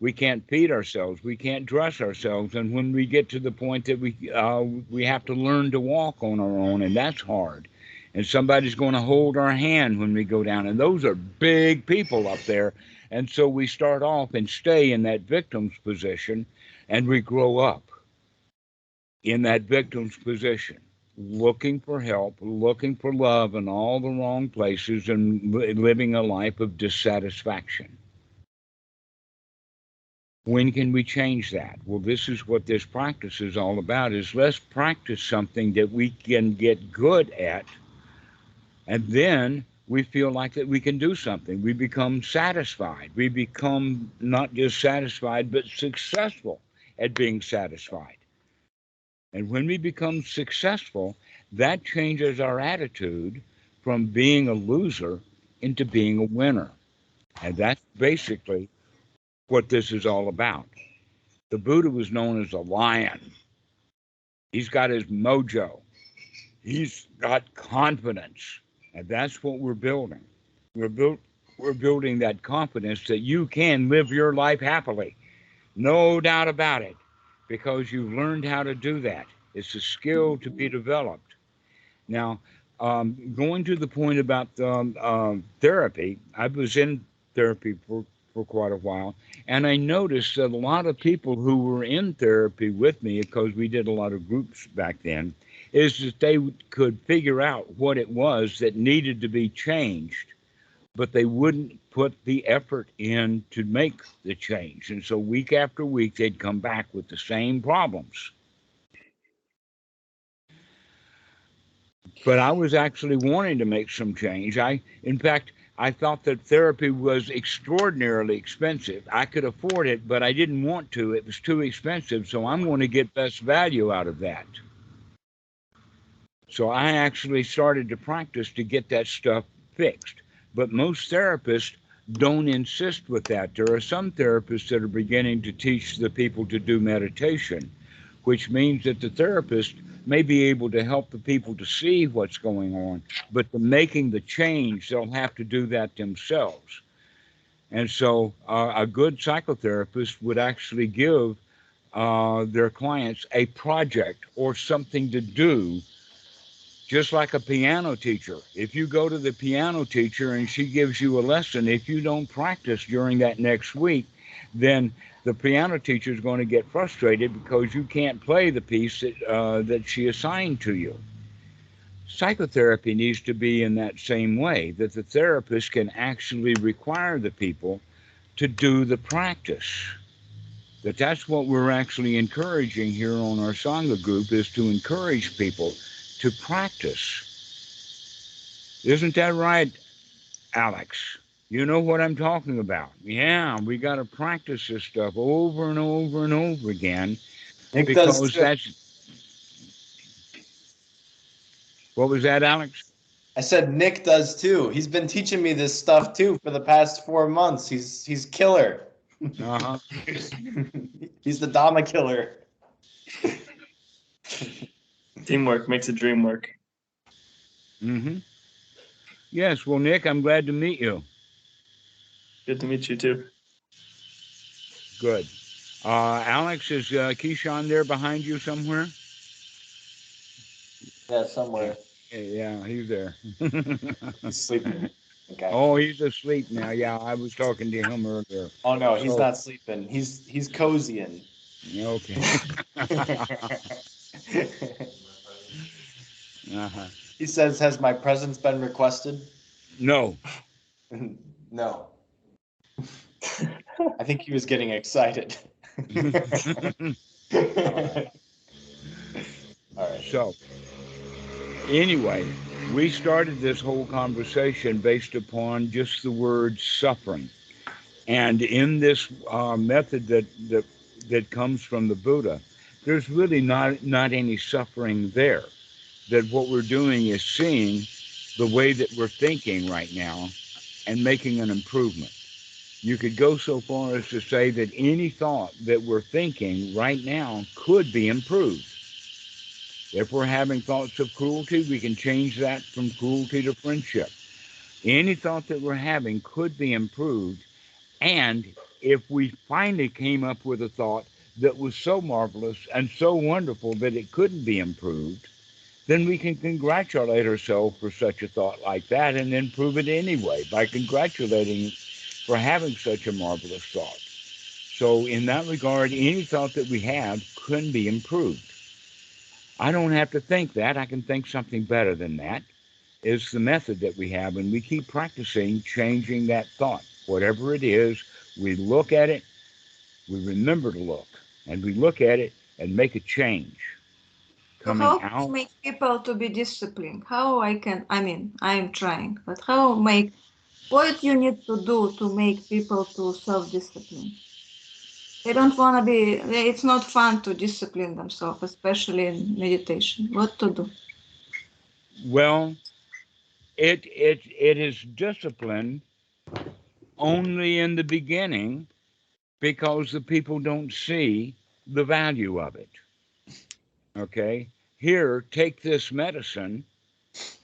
We can't feed ourselves. We can't dress ourselves. And when we get to the point that we uh, we have to learn to walk on our own, and that's hard. And somebody's going to hold our hand when we go down. And those are big people up there. And so we start off and stay in that victim's position, and we grow up in that victim's position looking for help, looking for love in all the wrong places, and li- living a life of dissatisfaction. When can we change that? Well, this is what this practice is all about is let's practice something that we can get good at and then we feel like that we can do something. We become satisfied. We become not just satisfied but successful at being satisfied. And when we become successful, that changes our attitude from being a loser into being a winner. And that's basically what this is all about. The Buddha was known as a lion. He's got his mojo. He's got confidence. And that's what we're building. We're we're building that confidence that you can live your life happily. No doubt about it because you've learned how to do that. It's a skill to be developed. Now, um, going to the point about um, um, therapy, I was in therapy for, for quite a while, and I noticed that a lot of people who were in therapy with me, because we did a lot of groups back then, is that they could figure out what it was that needed to be changed, but they wouldn't put the effort in to make the change. And so week after week, they'd come back with the same problems. But I was actually wanting to make some change. I, in fact, I thought that therapy was extraordinarily expensive. I could afford it, but I didn't want to. It was too expensive. So I'm going to get best value out of that. So I actually started to practice to get that stuff fixed. But most therapists don't insist with that. There are some therapists that are beginning to teach the people to do meditation, which means that the therapist may be able to help the people to see what's going on, but the making the change, they'll have to do that themselves. And so uh, a good psychotherapist would actually give uh, their clients a project or something to do just like a piano teacher. If you go to the piano teacher and she gives you a lesson, if you don't practice during that next week, then the piano teacher is going to get frustrated because you can't play the piece that, uh, that she assigned to you. Psychotherapy needs to be in that same way, that the therapist can actually require the people to do the practice. That that's what we're actually encouraging here on our Sangha group is to encourage people to practice. Isn't that right, Alex? You know what I'm talking about. Yeah, we got to practice this stuff over and over and over again does because too. that's. What was that, Alex? I said Nick does too. He's been teaching me this stuff too for the past four months. He's he's killer. Uh huh. *laughs* he's the Dhamma killer. Teamwork makes a dream work. Mm-hmm. Yes. Well, Nick, I'm glad to meet you. Good to meet you too. Good. Uh, Alex, is uh, Keyshawn there behind you somewhere? Yeah, somewhere. Yeah, he's there. *laughs* He's sleeping. Okay. oh, he's asleep now. Yeah, I was talking to him earlier. Oh no, he's So- not sleeping. He's he's cozying. Okay. *laughs* *laughs* uh-huh. he says, "Has my presence been requested?" No. *laughs* no. *laughs* I think he was getting excited. *laughs* All right. So, anyway, we started this whole conversation based upon just the word suffering. And in this uh, method that, that, that comes from the Buddha, there's really not, not any suffering there. That what we're doing is seeing the way that we're thinking right now and making an improvement. You could go so far as to say that any thought that we're thinking right now could be improved If we're having thoughts of cruelty, we can change that from cruelty to friendship. Any thought that we're having could be improved. And if we finally came up with a thought that was so marvelous and so wonderful that it couldn't be improved, then we can congratulate ourselves for such a thought like that and then prove it anyway by congratulating for having such a marvelous thought. So, in that regard, any thought that we have can be improved. I don't have to think that. I can think something better than that. Is the method that we have, and we keep practicing changing that thought. Whatever it is, we look at it, we remember to look, and we look at it and make a change. Coming how to out, make people to be disciplined? How I can, I mean, I'm trying, but how make, what you need to do to make people to self-discipline? They don't want to be, it's not fun to discipline themselves, especially in meditation. What to do? well, it it it is discipline only in the beginning because the people don't see the value of it. Okay? Here, take this medicine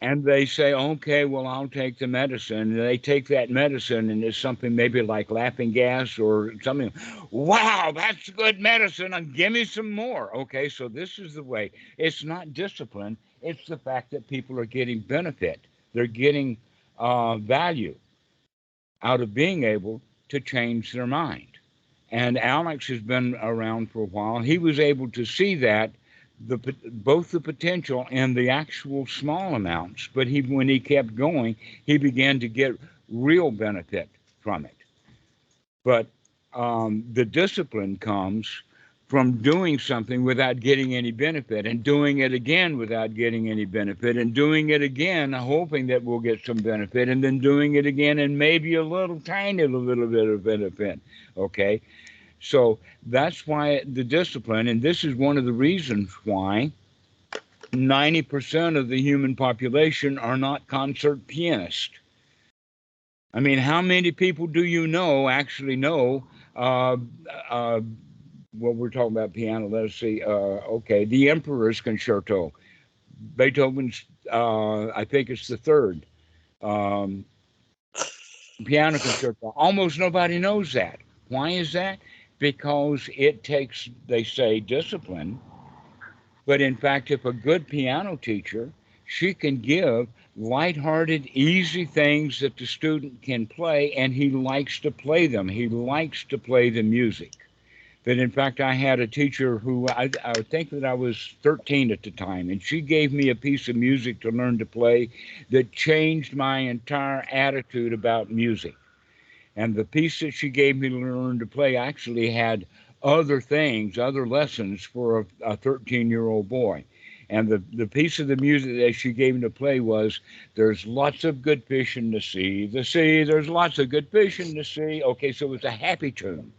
and they say, okay, well, I'll take the medicine. And they take that medicine and it's something maybe like laughing gas or something. Wow, that's good medicine. And give me some more. Okay, so this is the way. It's not discipline, it's the fact that people are getting benefit. They're getting uh, value out of being able to change their mind. And Alex has been around for a while. He was able to see that the both the potential and the actual small amounts. But he, when he kept going, he began to get real benefit from it. But um, the discipline comes from doing something without getting any benefit and doing it again without getting any benefit and doing it again hoping that we'll get some benefit and then doing it again and maybe a little tiny little bit of benefit okay so that's why the discipline and this is one of the reasons why 90% of the human population are not concert pianists. I mean how many people do you know actually know uh, uh, what we're talking about piano let's see uh, okay the emperor's concerto beethoven's uh, i think it's the third um, piano concerto. Almost nobody knows that. Why is that because it takes they say discipline. But in fact if a good piano teacher she can give lighthearted easy things that the student can play and he likes to play them. He likes to play the music. That in fact I had a teacher who I, I think that I was 13 at the time, and she gave me a piece of music to learn to play that changed my entire attitude about music. And the piece that she gave me to learn to play actually had other things, other lessons for a 13 year old boy. And the, the piece of the music that she gave me to play was There's lots of good fish in the sea. The sea, there's lots of good fish in the sea. Okay, so it's a happy tune.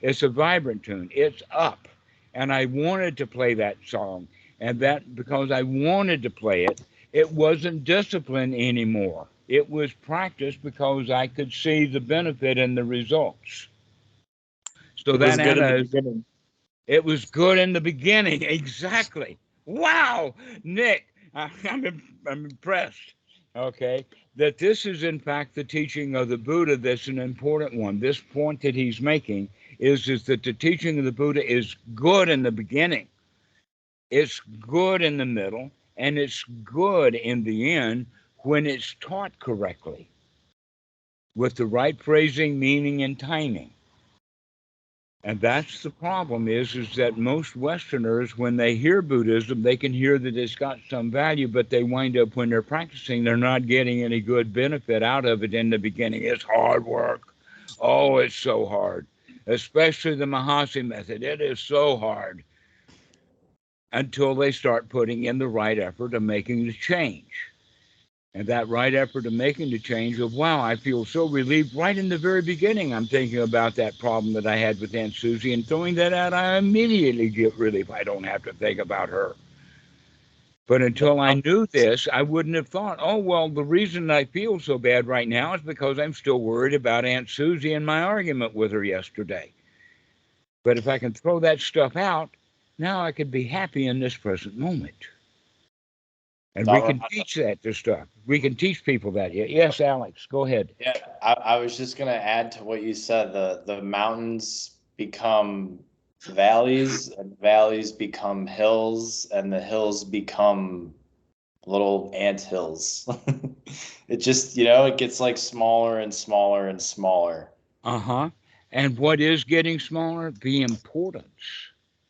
It's a vibrant tune. It's up. And I wanted to play that song. And that because I wanted to play it, it wasn't discipline anymore. It was practice because I could see the benefit and the results. So It was that good in the a- it was good in the beginning. *laughs* Exactly. Wow, Nick, I- *laughs* I'm, im- I'm impressed. Okay. That this is, in fact, the teaching of the Buddha that's an important one. This point that he's making is, is that the teaching of the Buddha is good in the beginning, it's good in the middle, and it's good in the end when it's taught correctly with the right phrasing, meaning, and timing. And that's the problem is, is that most Westerners, when they hear Buddhism, they can hear that it's got some value, but they wind up when they're practicing, they're not getting any good benefit out of it in the beginning. It's hard work. Oh, it's so hard, especially the Mahasi method. It is so hard until they start putting in the right effort of making the change. And that right effort of making the change of, wow, I feel so relieved right in the very beginning. I'm thinking about that problem that I had with Aunt Susie and throwing that out, I immediately get relief. I don't have to think about her. But until I knew this, I wouldn't have thought, oh, well, the reason I feel so bad right now is because I'm still worried about Aunt Susie and my argument with her yesterday. But if I can throw that stuff out, now I could be happy in this present moment. And we can teach that to stuff. We can teach people that. Ye- Yes, Alex, go ahead. Yeah, I, I was just gonna add to what you said, the, the mountains become valleys and valleys become hills and the hills become little ant hills. *laughs* It just, you know, it gets like smaller and smaller and smaller. Uh huh. And what is getting smaller? The importance.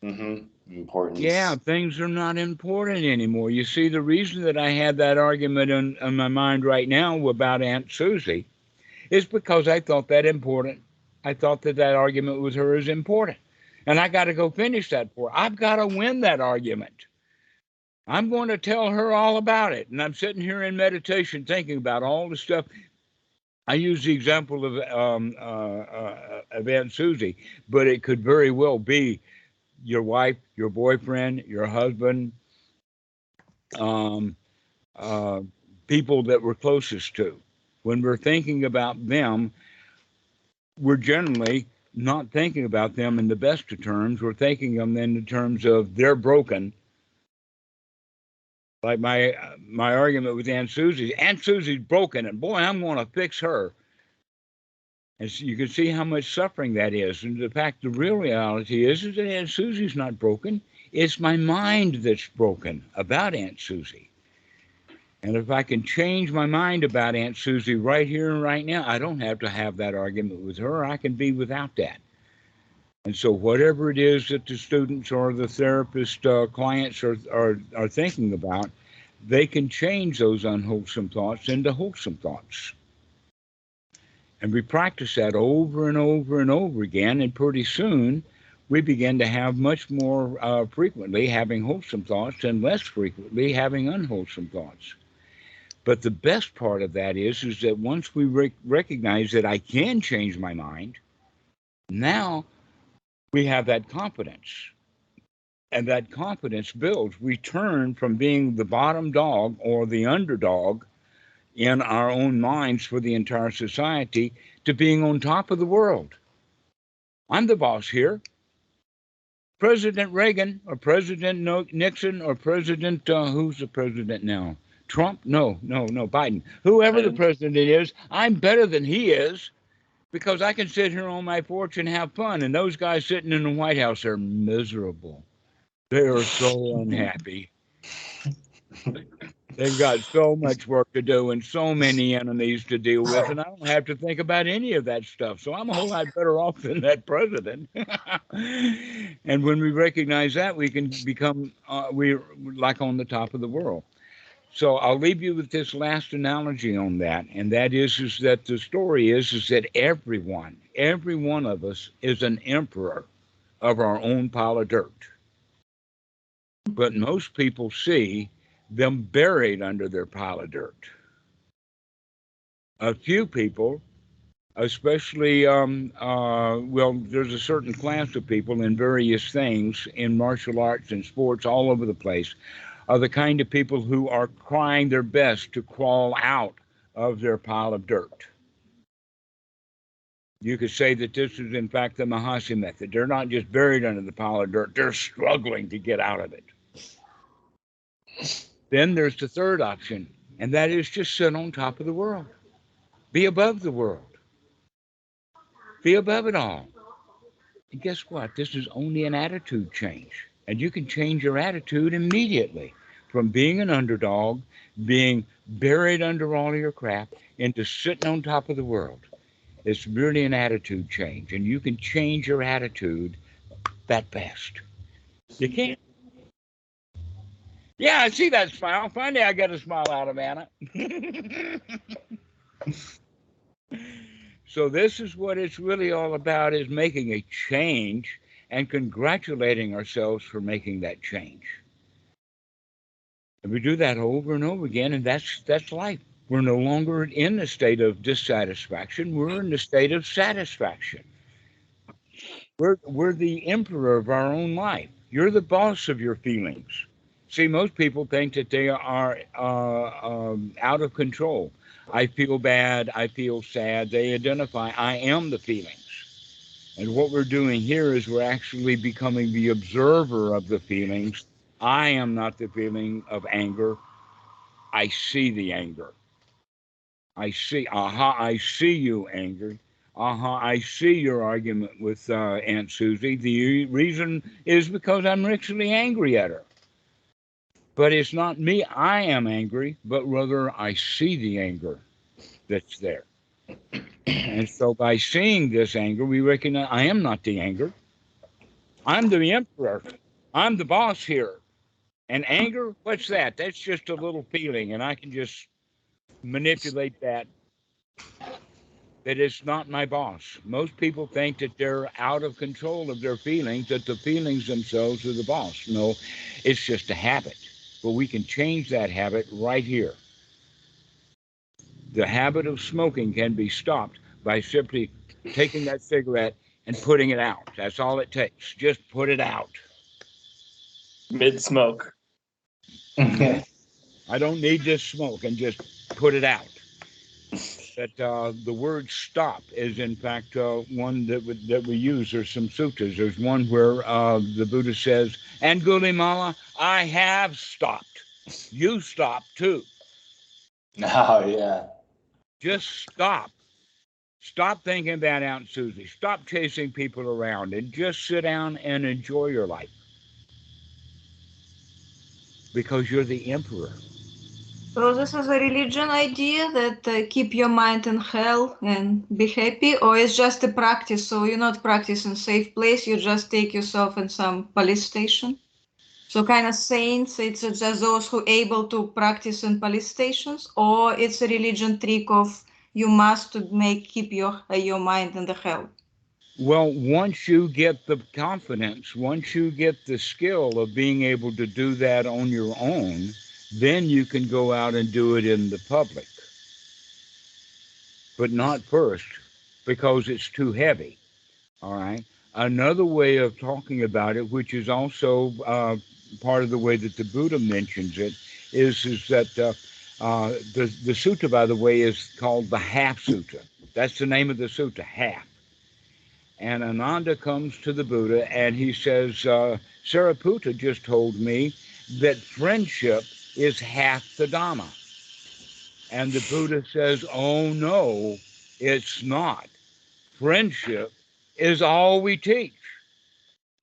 Mm-hmm. Importance. Yeah, things are not important anymore. You see, the reason that I had that argument in, in my mind right now about Aunt Susie is because I thought that important. I thought that that argument with her is important. And I got to go finish that for her. I've got to win that argument. I'm going to tell her all about it. And I'm sitting here in meditation thinking about all the stuff. I use the example of um, uh, uh, of Aunt Susie, but it could very well be your wife, your boyfriend, your husband, um, uh, people that we're closest to. When we're thinking about them, we're generally not thinking about them in the best of terms. We're thinking of them in the terms of they're broken. Like my my argument with Aunt Susie, Aunt Susie's broken, and boy, I'm going to fix her. And you can see how much suffering that is. And the fact, the real reality is, is that Aunt Susie's not broken. It's my mind that's broken about Aunt Susie. And if I can change my mind about Aunt Susie right here and right now, I don't have to have that argument with her. I can be without that. And so, whatever it is that the students or the therapist uh, clients are, are, are thinking about, they can change those unwholesome thoughts into wholesome thoughts. And we practice that over and over and over again. And pretty soon, we begin to have much more uh, frequently having wholesome thoughts and less frequently having unwholesome thoughts. But the best part of that is, is that once we rec- recognize that I can change my mind, now we have that confidence. And that confidence builds. We turn from being the bottom dog or the underdog in our own minds for the entire society to being on top of the world. I'm the boss here. President Reagan or President Nixon or President, uh, who's the president now? Trump? No, no, no, Biden. Whoever the president is, I'm better than he is because I can sit here on my porch and have fun. And those guys sitting in the White House are miserable. They are so *laughs* unhappy. They've got so much work to do and so many enemies to deal with, and I don't have to think about any of that stuff. So I'm a whole lot better off than that president. *laughs* and when we recognize that, we can become uh, we're like on the top of the world. So I'll leave you with this last analogy on that, and that is is that the story is is that everyone, every one of us, is an emperor of our own pile of dirt. But most people see them buried under their pile of dirt. A few people, especially, um, uh, well, there's a certain class of people in various things in martial arts and sports all over the place, are the kind of people who are trying their best to crawl out of their pile of dirt. You could say that this is, in fact, the Mahasi method. They're not just buried under the pile of dirt, they're struggling to get out of it. Then there's the third option, and that is just sit on top of the world, be above the world, be above it all. And guess what? This is only an attitude change, and you can change your attitude immediately from being an underdog, being buried under all your crap, into sitting on top of the world. It's really an attitude change, and you can change your attitude that fast. You can't. Yeah, I see that smile. Finally, I got a smile out of Anna. so this is what it's really all about: is making a change and congratulating ourselves for making that change. And we do that over and over again, and that's that's life. We're no longer in the state of dissatisfaction. We're in the state of satisfaction. We're we're the emperor of our own life. You're the boss of your feelings. See, most people think that they are uh, um, out of control. I feel bad. I feel sad. They identify, I am the feelings. And what we're doing here is we're actually becoming the observer of the feelings. I am not the feeling of anger. I see the anger. I see, aha, I see you angry. Aha, I see your argument with uh, Aunt Susie. The reason is because I'm actually angry at her. But it's not me, I am angry, but rather I see the anger that's there. *clears throat* And so by seeing this anger, we recognize I am not the anger. I'm the emperor. I'm the boss here. And anger, what's that? That's just a little feeling, and I can just manipulate that. That it's not my boss. Most people think that they're out of control of their feelings, that the feelings themselves are the boss. No, it's just a habit. But we can change that habit right here. The habit of smoking can be stopped by simply taking that cigarette and putting it out. That's all it takes. Just put it out. Mid smoke. *laughs* I don't need this smoke and just put it out. That uh, the word stop is in fact uh, one that we, that we use. There's some sutras. There's one where uh, the Buddha says, And "Angulimala, I have stopped. You stop too. *laughs* Oh, yeah. Just stop. Stop thinking about Aunt Susie. Stop chasing people around and just sit down and enjoy your life. Because you're the emperor. So this is a religion idea that uh, keep your mind in hell and be happy, or it's just a practice. So you're not practicing safe place. You just take yourself in some police station. So kind of saints, it's just those who able to practice in police stations, or it's a religion trick of you must to make keep your uh, your mind in the hell. Well, once you get the confidence, once you get the skill of being able to do that on your own, then you can go out and do it in the public. But not first, because it's too heavy. All right. Another way of talking about it, which is also uh, part of the way that the Buddha mentions it, is is that uh, uh, the the sutta, by the way, is called the Half Sutta. That's the name of the sutta, half. And Ananda comes to the Buddha and he says, uh, Sariputta just told me that friendship is half the Dhamma. And the Buddha says, Oh no, it's not. Friendship is all we teach.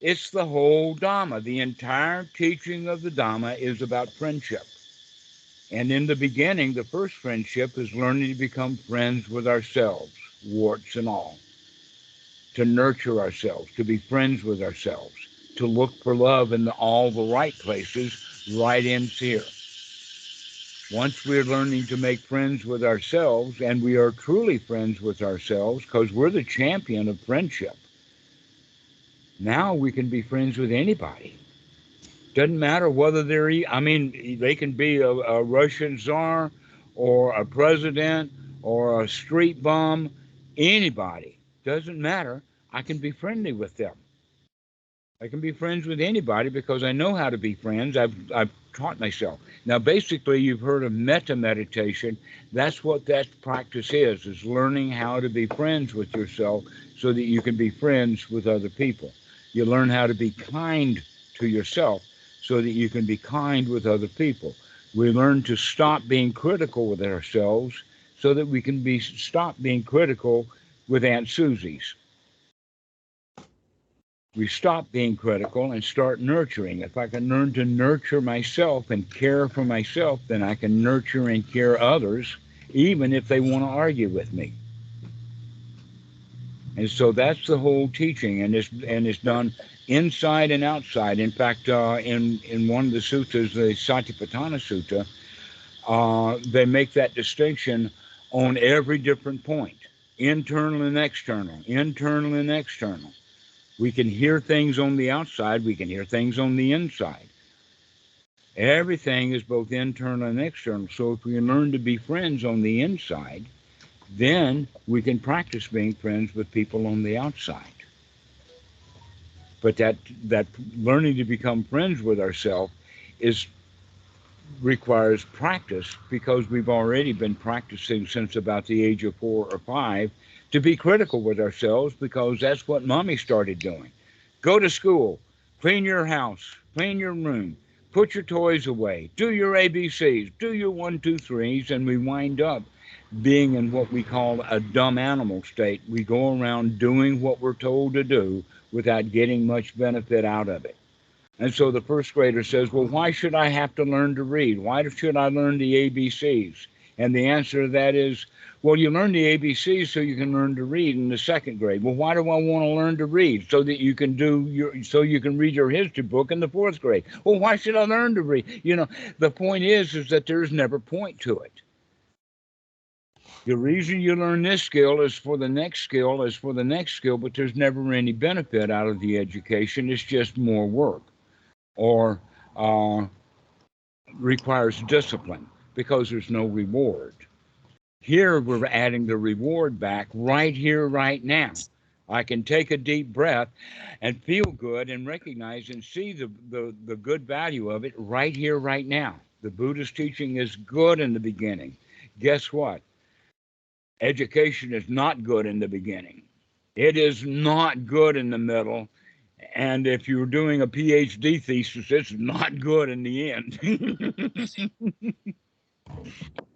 It's the whole Dhamma. The entire teaching of the Dhamma is about friendship. And in the beginning, the first friendship is learning to become friends with ourselves, warts and all, to nurture ourselves, to be friends with ourselves, to look for love in the, all the right places, right in here. Once we're learning to make friends with ourselves, and we are truly friends with ourselves because we're the champion of friendship, now we can be friends with anybody. Doesn't matter whether they're, I mean, they can be a, a Russian czar or a president or a street bum, anybody. Doesn't matter. I can be friendly with them. I can be friends with anybody because I know how to be friends. I've, I've taught myself. Now, basically, you've heard of metta meditation. That's what that practice is, is learning how to be friends with yourself so that you can be friends with other people. You learn how to be kind to yourself so that you can be kind with other people. We learn to stop being critical with ourselves so that we can be stop being critical with Aunt Susie's. We stop being critical and start nurturing. If I can learn to nurture myself and care for myself, then I can nurture and care others, even if they want to argue with me. And so that's the whole teaching, and it's and it's done inside and outside. In fact, uh, in in one of the suttas, the Satipatthana Sutta, uh, they make that distinction on every different point, internal and external, internal and external. We can hear things on the outside, we can hear things on the inside. Everything is both internal and external. So if we learn to be friends on the inside, then we can practice being friends with people on the outside. But that that learning to become friends with ourselves is requires practice because we've already been practicing since about the age of four or five to be critical with ourselves because that's what mommy started doing. Go to school, clean your house, clean your room, put your toys away, do your ABCs, do your one, two, threes, and we wind up being in what we call a dumb animal state. We go around doing what we're told to do without getting much benefit out of it. And so the first grader says, Well, why should I have to learn to read? Why should I learn the ABCs? And the answer to that is, Well, you learn the ABCs so you can learn to read in the second grade. Well, why do I want to learn to read? So that you can do your so you can read your history book in the fourth grade. Well, why should I learn to read? You know, the point is is that there's never point to it. The reason you learn this skill is for the next skill, is for the next skill, but there's never any benefit out of the education. It's just more work or uh, requires discipline because there's no reward. Here, we're adding the reward back right here, right now. I can take a deep breath and feel good and recognize and see the, the, the good value of it right here, right now. The Buddhist teaching is good in the beginning. Guess what? Education is not good in the beginning. It is not good in the middle. And if you're doing a PhD thesis, it's not good in the end. *laughs*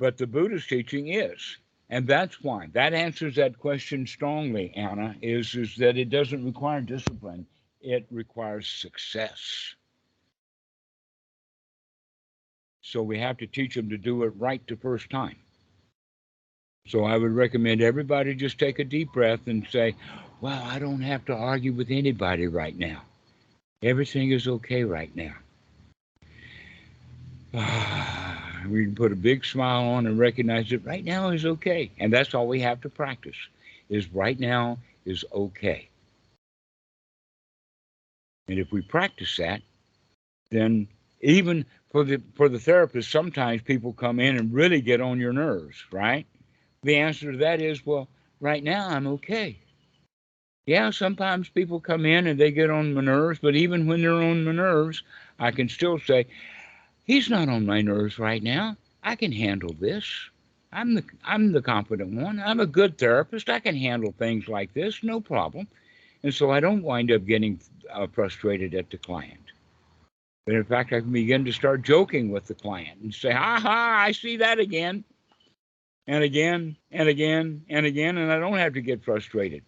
but the Buddhist teaching is. And that's why. That answers that question strongly, Anna, is, is that it doesn't require discipline, it requires success. So we have to teach them to do it right the first time. So I would recommend everybody just take a deep breath and say, Well, I don't have to argue with anybody right now. Everything is okay right now. *sighs* Ah. We can put a big smile on and recognize that right now is okay. And that's all we have to practice is right now is okay. And if we practice that, then even for the for the therapist, sometimes people come in and really get on your nerves, right? The answer to that is, well, right now I'm okay. Yeah, sometimes people come in and they get on my nerves, but even when they're on my nerves, I can still say, he's not on my nerves right now. I can handle this. I'm the I'm the competent one. I'm a good therapist. I can handle things like this, no problem. And so I don't wind up getting uh, frustrated at the client. But in fact, I can begin to start joking with the client and say, "Ha ha! I see that again." and again and again and again, and I don't have to get frustrated.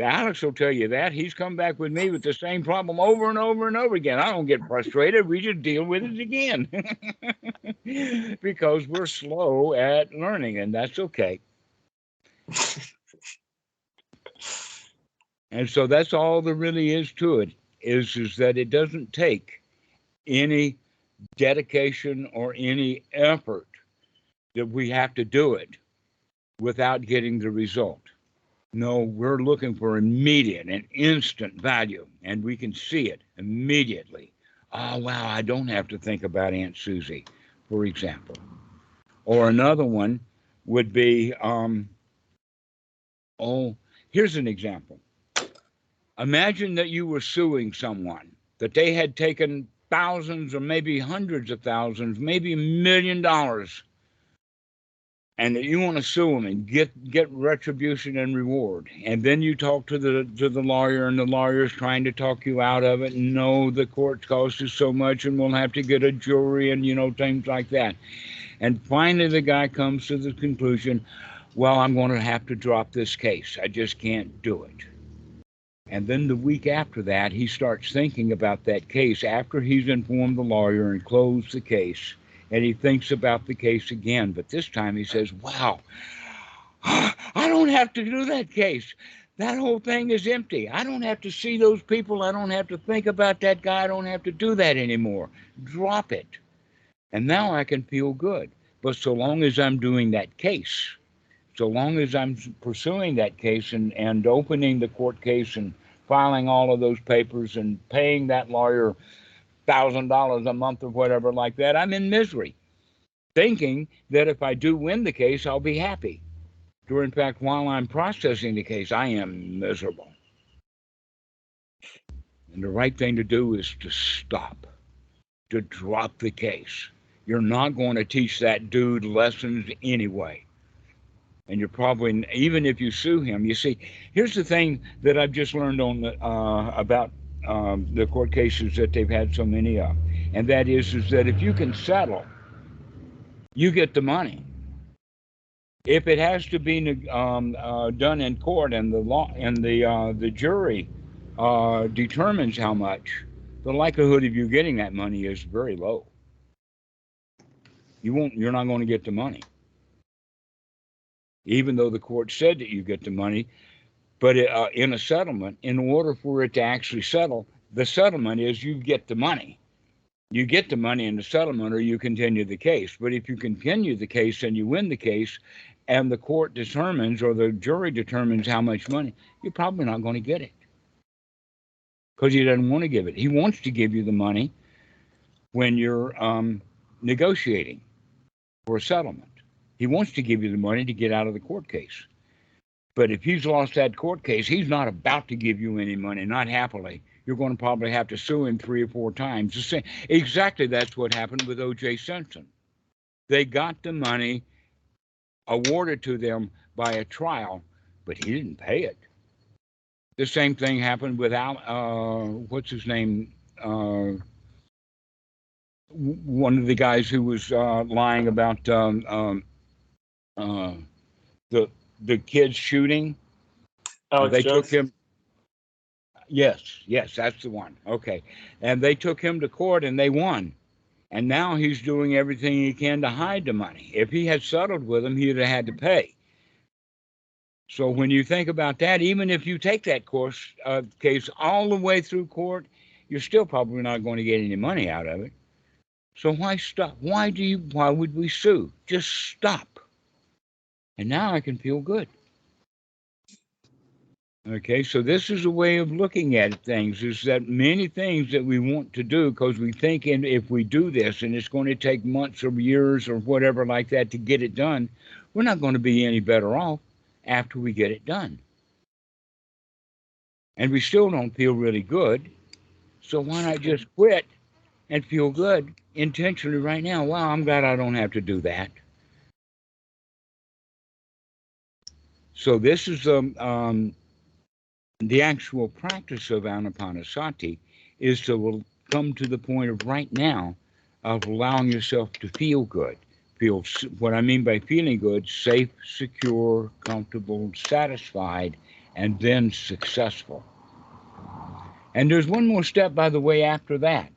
Alex will tell you that. He's come back with me with the same problem over and over and over again. I don't get frustrated. We just deal with it again *laughs* because we're slow at learning, and that's okay. *laughs* and so that's all there really is to it is is that it doesn't take any dedication or any effort that we have to do it without getting the result. No, we're looking for immediate and instant value, and we can see it immediately. Oh, wow, I don't have to think about Aunt Susie, for example. Or another one would be, um, oh, here's an example. Imagine that you were suing someone, that they had taken thousands or maybe hundreds of thousands, maybe a million dollars and that you want to sue them and get get retribution and reward. And then you talk to the to the lawyer and the lawyer's trying to talk you out of it and no the court costs us so much and we'll have to get a jury and you know things like that. And finally the guy comes to the conclusion well i'm going to have to drop this case. I just can't do it. And then the week after that he starts thinking about that case after he's informed the lawyer and closed the case and he thinks about the case again. But this time he says, Wow, I don't have to do that case. That whole thing is empty. I don't have to see those people. I don't have to think about that guy. I don't have to do that anymore. Drop it. And now I can feel good. But so long as I'm doing that case, so long as I'm pursuing that case and, and opening the court case and filing all of those papers and paying that lawyer thousand dollars a month or whatever like that, I'm in misery, thinking that if I do win the case, I'll be happy. Or in fact, while I'm processing the case, I am miserable. And the right thing to do is to stop, to drop the case. You're not going to teach that dude lessons anyway. And you're probably, even if you sue him, you see, here's the thing that I've just learned on the, uh, about um, the court cases that they've had so many of, and that is, is that if you can settle, you get the money. If it has to be um, uh, done in court and the law and the uh, the jury uh, determines how much, the likelihood of you getting that money is very low. You won't. You're not going to get the money, even though the court said that you get the money. But uh, in a settlement, in order for it to actually settle, the settlement is you get the money. You get the money in the settlement, or you continue the case. But if you continue the case and you win the case, and the court determines or the jury determines how much money, you're probably not going to get it because he doesn't want to give it. He wants to give you the money when you're um, negotiating for a settlement. He wants to give you the money to get out of the court case. But if he's lost that court case, he's not about to give you any money, not happily. You're going to probably have to sue him three or four times. The same, exactly that's what happened with O.J. Simpson. They got the money awarded to them by a trial, but he didn't pay it. The same thing happened with Al, uh, what's his name? Uh, one of the guys who was uh, lying about um, um, uh, the the kids shooting. Alex they Jones. took him. Yes, yes, that's the one. Okay, and they took him to court and they won. And now he's doing everything he can to hide the money. If he had settled with him, he'd have had to pay. So when you think about that, even if you take that course uh, case all the way through court, you're still probably not going to get any money out of it. So why stop? Why do you? Why would we sue? Just stop. And now I can feel good. Okay, so this is a way of looking at things is that many things that we want to do because we think in, if we do this and it's going to take months or years or whatever like that to get it done, we're not going to be any better off after we get it done. And we still don't feel really good. So why not just quit and feel good intentionally right now? Wow, I'm glad I don't have to do that. So this is um, um, the actual practice of anapanasati is to come to the point of right now of allowing yourself to feel good. Feel what I mean by feeling good safe, secure, comfortable, satisfied, and then successful. And there's one more step, by the way, after that.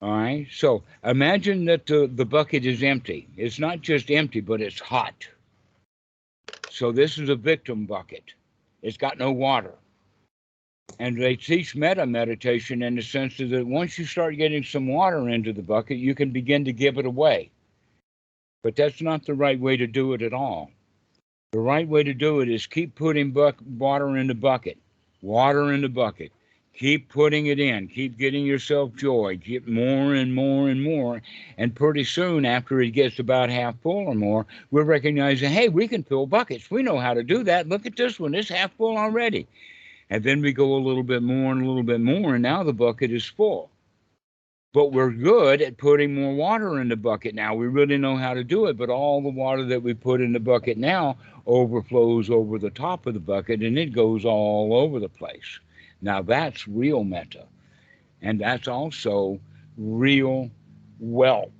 All right. So imagine that the, the bucket is empty. It's not just empty, but it's hot. So this is a victim bucket. It's got no water. And they teach metta meditation in the sense that once you start getting some water into the bucket, you can begin to give it away. But that's not the right way to do it at all. The right way to do it is keep putting water in the bucket, water in the bucket. Keep putting it in. Keep getting yourself joy. Get more and more and more. And pretty soon, after it gets about half full or more, we're recognizing, hey, we can fill buckets. We know how to do that. Look at this one. It's half full already. And then we go a little bit more and a little bit more, and now the bucket is full. But we're good at putting more water in the bucket now. We really know how to do it, but all the water that we put in the bucket now overflows over the top of the bucket and it goes all over the place. Now that's real metta. And that's also real wealth.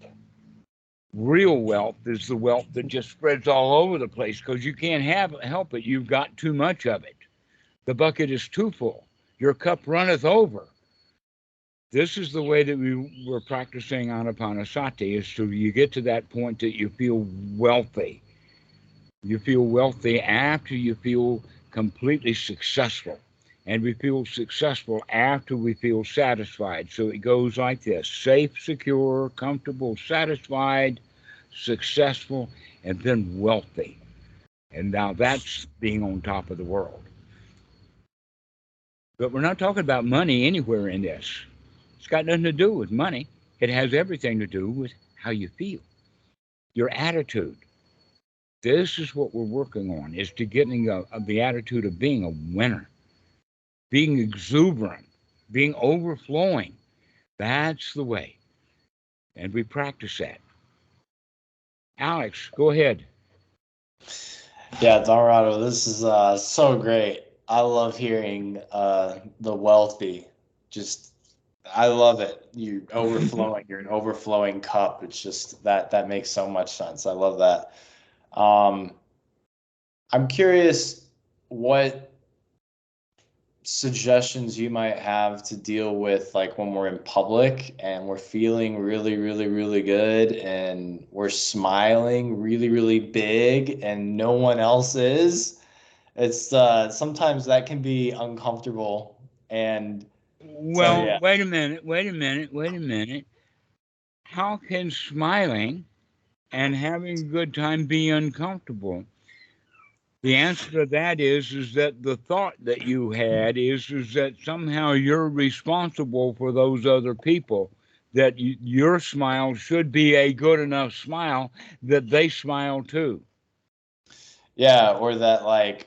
Real wealth is the wealth that just spreads all over the place because you can't have help it. You've got too much of it. The bucket is too full. Your cup runneth over. This is the way that we were practicing anapanasati is to you get to that point that you feel wealthy. You feel wealthy after you feel completely successful and we feel successful after we feel satisfied. So it goes like this safe, secure, comfortable, satisfied, successful, and then wealthy. And now that's being on top of the world. But we're not talking about money anywhere in this. It's got nothing to do with money, it has everything to do with how you feel, your attitude. This is what we're working on is to getting a, a, the attitude of being a winner being exuberant, being overflowing. That's the way. and we practice that. Alex, go ahead. Yeah, Dorado, this is uh, so great. I love hearing uh, the wealthy. Just, I love it. You're overflowing. You're an overflowing cup. It's just that that makes so much sense. I love that. Um, I'm curious what suggestions you might have to deal with like when we're in public and we're feeling really really really good and we're smiling really really big and no one else is it's uh sometimes that can be uncomfortable and Well, yeah. wait a minute, wait a minute, wait a minute. How can smiling and having a good time be uncomfortable? The answer to that is is that the thought that you had is is that somehow you're responsible for those other people. That your smile should be a good enough smile that they smile too. yeah or that like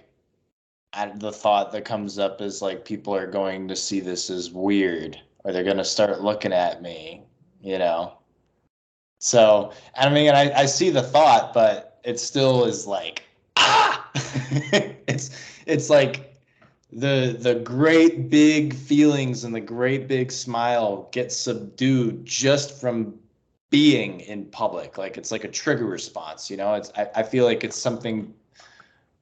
the thought that comes up is like people are going to see this as weird or they're going to start looking at me you know so i mean I, I see the thought but it still is like ah *laughs* it's it's like the the great big feelings and the great big smile get subdued just from being in public like it's like a trigger response you know it's i, I feel like it's something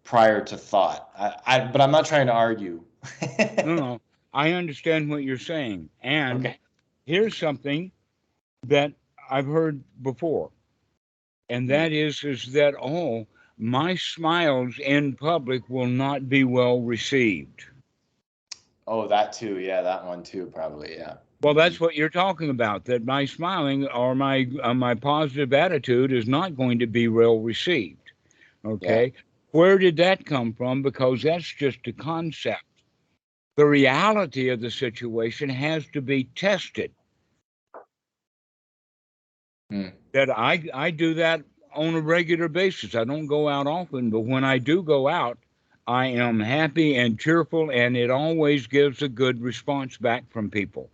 prior to thought I, I but i'm not trying to argue *laughs* No, no, I understand what you're saying. And Okay. here's something that I've heard before. And hmm. that is is that oh, my smiles in public will not be well received. oh that too yeah that one too probably yeah Well, that's what you're talking about. That my smiling or my uh, my positive attitude is not going to be well received. Okay, where did that come from? Because that's just a concept. The reality of the situation has to be tested. Hmm. That I I do that on a regular basis. I don't go out often, but when I do go out, I am happy and cheerful, and it always gives a good response back from people.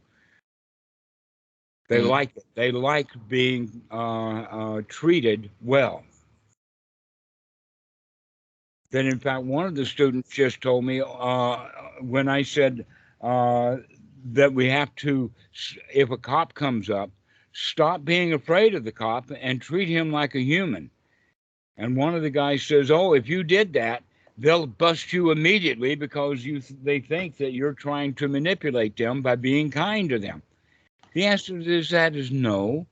They Mm. like it. They like being uh, uh, treated well. Then, in fact, one of the students just told me uh, when I said uh, that we have to, if a cop comes up, stop being afraid of the cop and treat him like a human. And one of the guys says, "Oh, if you did that, they'll bust you immediately because you they think that you're trying to manipulate them by being kind to them." The answer to that is no.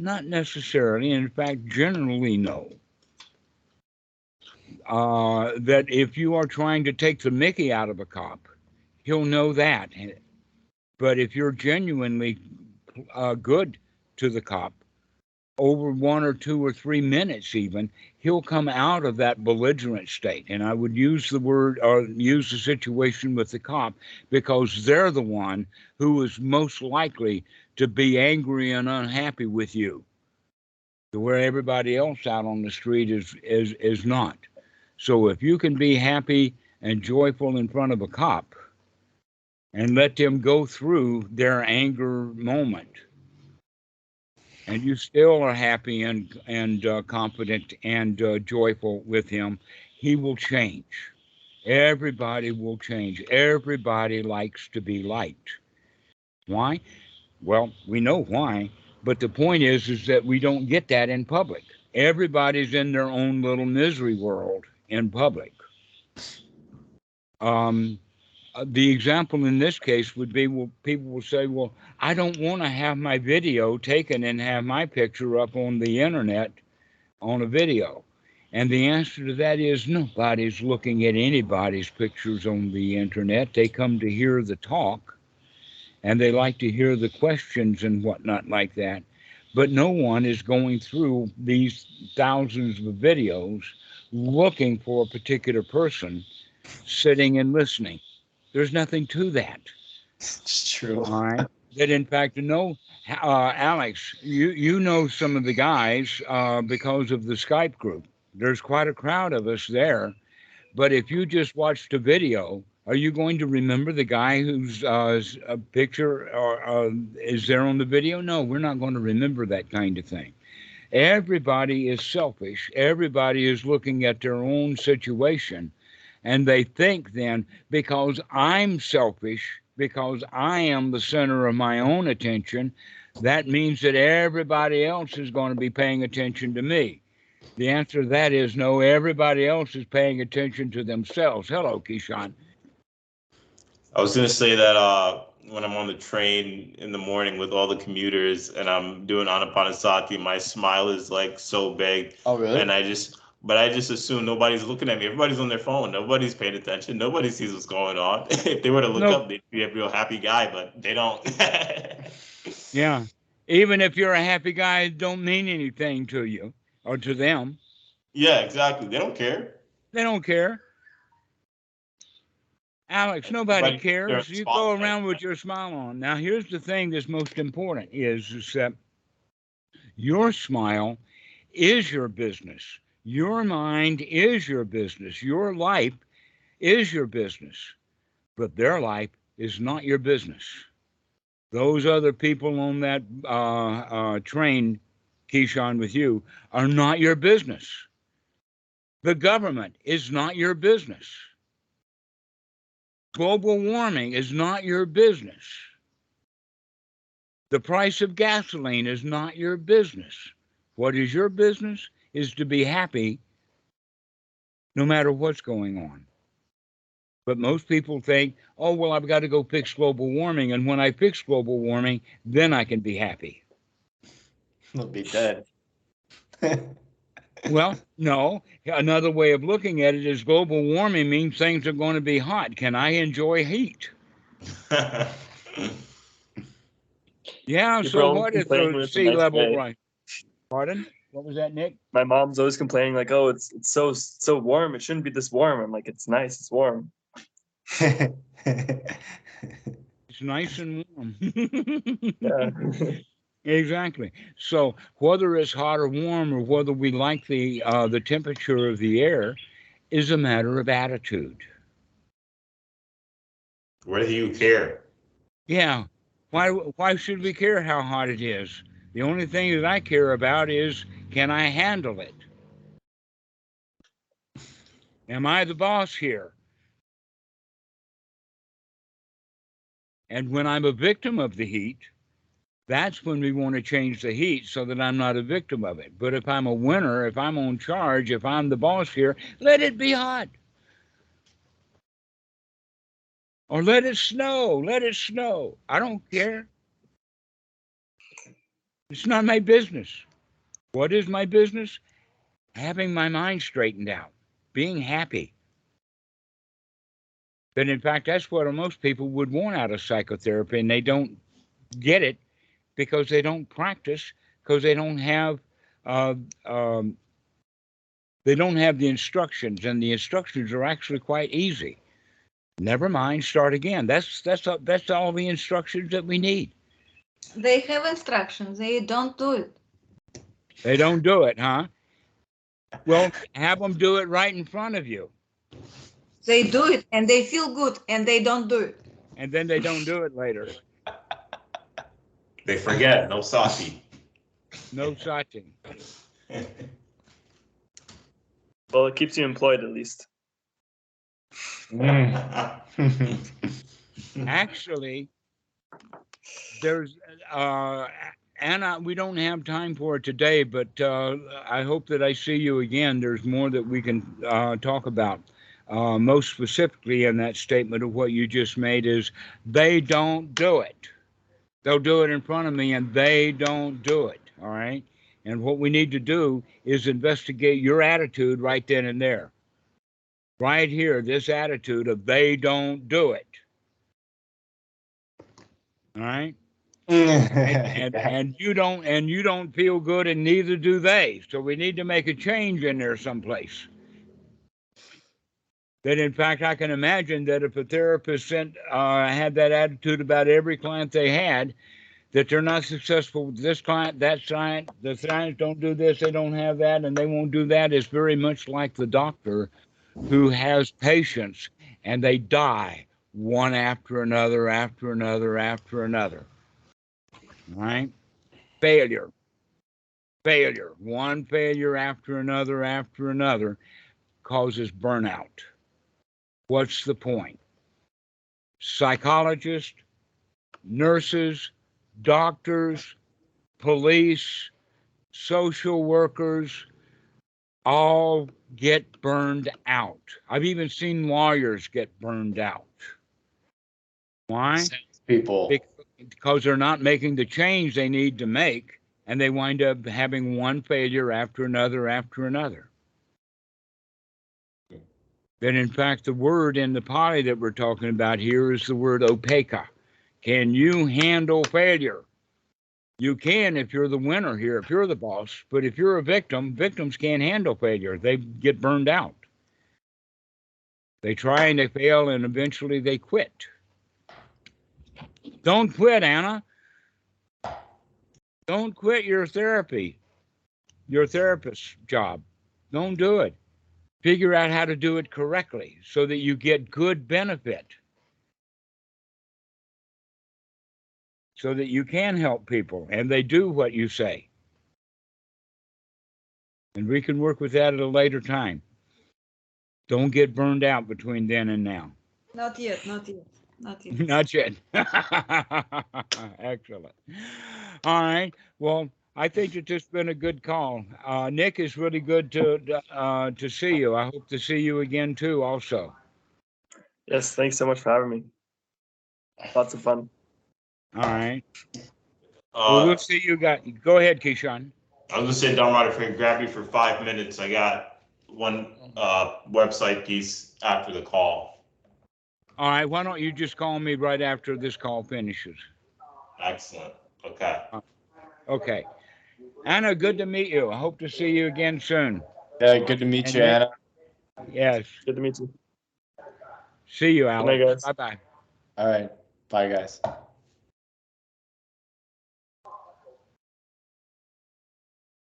Not necessarily. In fact, generally no. Uh, that if you are trying to take the Mickey out of a cop, he'll know that. But if you're genuinely uh, good to the cop, over one or two or three minutes, even, he'll come out of that belligerent state. And I would use the word or use the situation with the cop because they're the one who is most likely to be angry and unhappy with you, where everybody else out on the street is is is not. So if you can be happy and joyful in front of a cop and let them go through their anger moment. And you still are happy and and uh, confident and uh, joyful with him. He will change. Everybody will change. Everybody likes to be liked. Why? Well we know why but the point is is that we don't get that in public. Everybody's in their own little misery world in public. Um uh, the example in this case would be well people will say well i don't want to have my video taken and have my picture up on the internet on a video. And the answer to that is nobody's looking at anybody's pictures on the internet. They come to hear the talk and they like to hear the questions and whatnot like that. But no one is going through these thousands of videos looking for a particular person sitting and listening there's nothing to that it's true all right that in fact no uh, alex you you know some of the guys uh, because of the skype group there's quite a crowd of us there but if you just watched a video Are you going to remember the guy whose uh, picture or, uh, is there on the video? No, we're not going to remember that kind of thing. Everybody is selfish. Everybody is looking at their own situation. And they think then, because I'm selfish, because I am the center of my own attention, that means that everybody else is going to be paying attention to me. The answer to that is no, everybody else is paying attention to themselves. Hello, Keyshawn. I was gonna say that uh, when I'm on the train in the morning with all the commuters and I'm doing Anapanasati, my smile is like so big, Oh, really? and I just, but I just assume nobody's looking at me. Everybody's on their phone. Nobody's paying attention. Nobody sees what's going on. *laughs* if they were to look No. up, they'd be a real happy guy, but they don't. *laughs* Yeah. Even if you're a happy guy, it don't mean anything to you or to them. yeah, exactly. They don't care. They don't care. Alex, nobody But cares. You go around with your smile on. Now, here's the thing that's most important is, is that your smile is your business. Your mind is your business. Your life is your business. But their life is not your business. Those other people on that uh, uh, train, Keyshawn, with you, are not your business. The government is not your business. Global warming is not your business. The price of gasoline is not your business. What is your business is to be happy no matter what's going on. But most people think, oh, well, I've got to go fix global warming. And when I fix global warming, then I can be happy. They'll be dead. *laughs* Well, no. Another way of looking at it is global warming means things are going to be hot. Can I enjoy heat? *laughs* Yeah, Your so phone what if the sea level day. rise? Pardon? What was that, Nick? My mom's always complaining like, "Oh, it's it's so so warm. It shouldn't be this warm." I'm like, "It's nice. It's warm." *laughs* It's nice and warm. *laughs* Yeah. *laughs* exactly. So whether it's hot or warm, or whether we like the uh, the temperature of the air, is a matter of attitude. Whether you care? Yeah. Why why should we care how hot it is? The only thing that I care about is can I handle it? Am I the boss here? And when I'm a victim of the heat, that's when we want to change the heat so that I'm not a victim of it. But if I'm a winner, if I'm on charge, if I'm the boss here, let it be hot. Or let it snow, let it snow. I don't care. It's not my business. What is my business? Having my mind straightened out, being happy. But in fact, that's what most people would want out of psychotherapy, and they don't get it because they don't practice, because they don't have, uh, um, they don't have the instructions, and the instructions are actually quite easy. Never mind, start again. That's that's that's all the instructions that we need. They have instructions. They don't do it. They don't do it, huh? Well, have them do it right in front of you, They do it and they feel good and they don't do it. and then they don't do it later. They forget. No sati. No suching. Well, it keeps you employed at least. Actually, there's uh, Anna. We don't have time for it today, but uh, I hope that I see you again. There's more that we can uh, talk about. Uh, most specifically, in that statement of what you just made is they don't do it. They'll do it in front of me, and they don't do it. All right. And what we need to do is investigate your attitude right then and there. Right here, this attitude of they don't do it. All right. And, and *laughs* and you don't and you don't feel good and neither do they. So we need to make a change in there someplace. That in fact I can imagine that if a therapist sent uh, had that attitude about every client they had, that they're not successful with this client, that client, the clients don't do this, they don't have that, and they won't do that is very much like the doctor who has patients and they die one after another, after another, after another. Right? Failure. Failure. One failure after another, after another causes burnout. What's the point? Psychologists, nurses, doctors, police, social workers all get burned out. I've even seen lawyers get burned out. Why? People. Because they're not making the change they need to make, and they wind up having one failure after another after another. That in fact, the word in the Pali that we're talking about here is the word upekkha. Can you handle failure? You can if you're the winner here, if you're the boss. But if you're a victim, victims can't handle failure. They get burned out. They try and they fail, and eventually they quit. Don't quit, Anna. Don't quit your therapy, your therapist's job. Don't do it. Figure out how to do it correctly so that you get good benefit. So that you can help people and they do what you say. And we can work with that at a later time. Don't get burned out between then and now. Not yet, not yet, *laughs* not yet. Not *laughs* yet. Excellent. All right. Well, I think it's just been a good call. Uh, Nick, it's really good to uh, to see you. I hope to see you again too. Also. Yes, thanks so much for having me. Lots of fun. All right. Well, Uh, we'll see you. Got go ahead, Keyshawn. I was gonna say, Dhammarato, if you can grab me for five minutes, I got one, uh, website piece after the call. All right. Why don't you just call me right after this call finishes? Excellent, okay. Okay. Anna, good to meet you. I hope to see you again soon. Yeah, good to meet you, Anna. Yes. Good to meet you. See you, night, Alex. Bye bye. All right, bye, guys.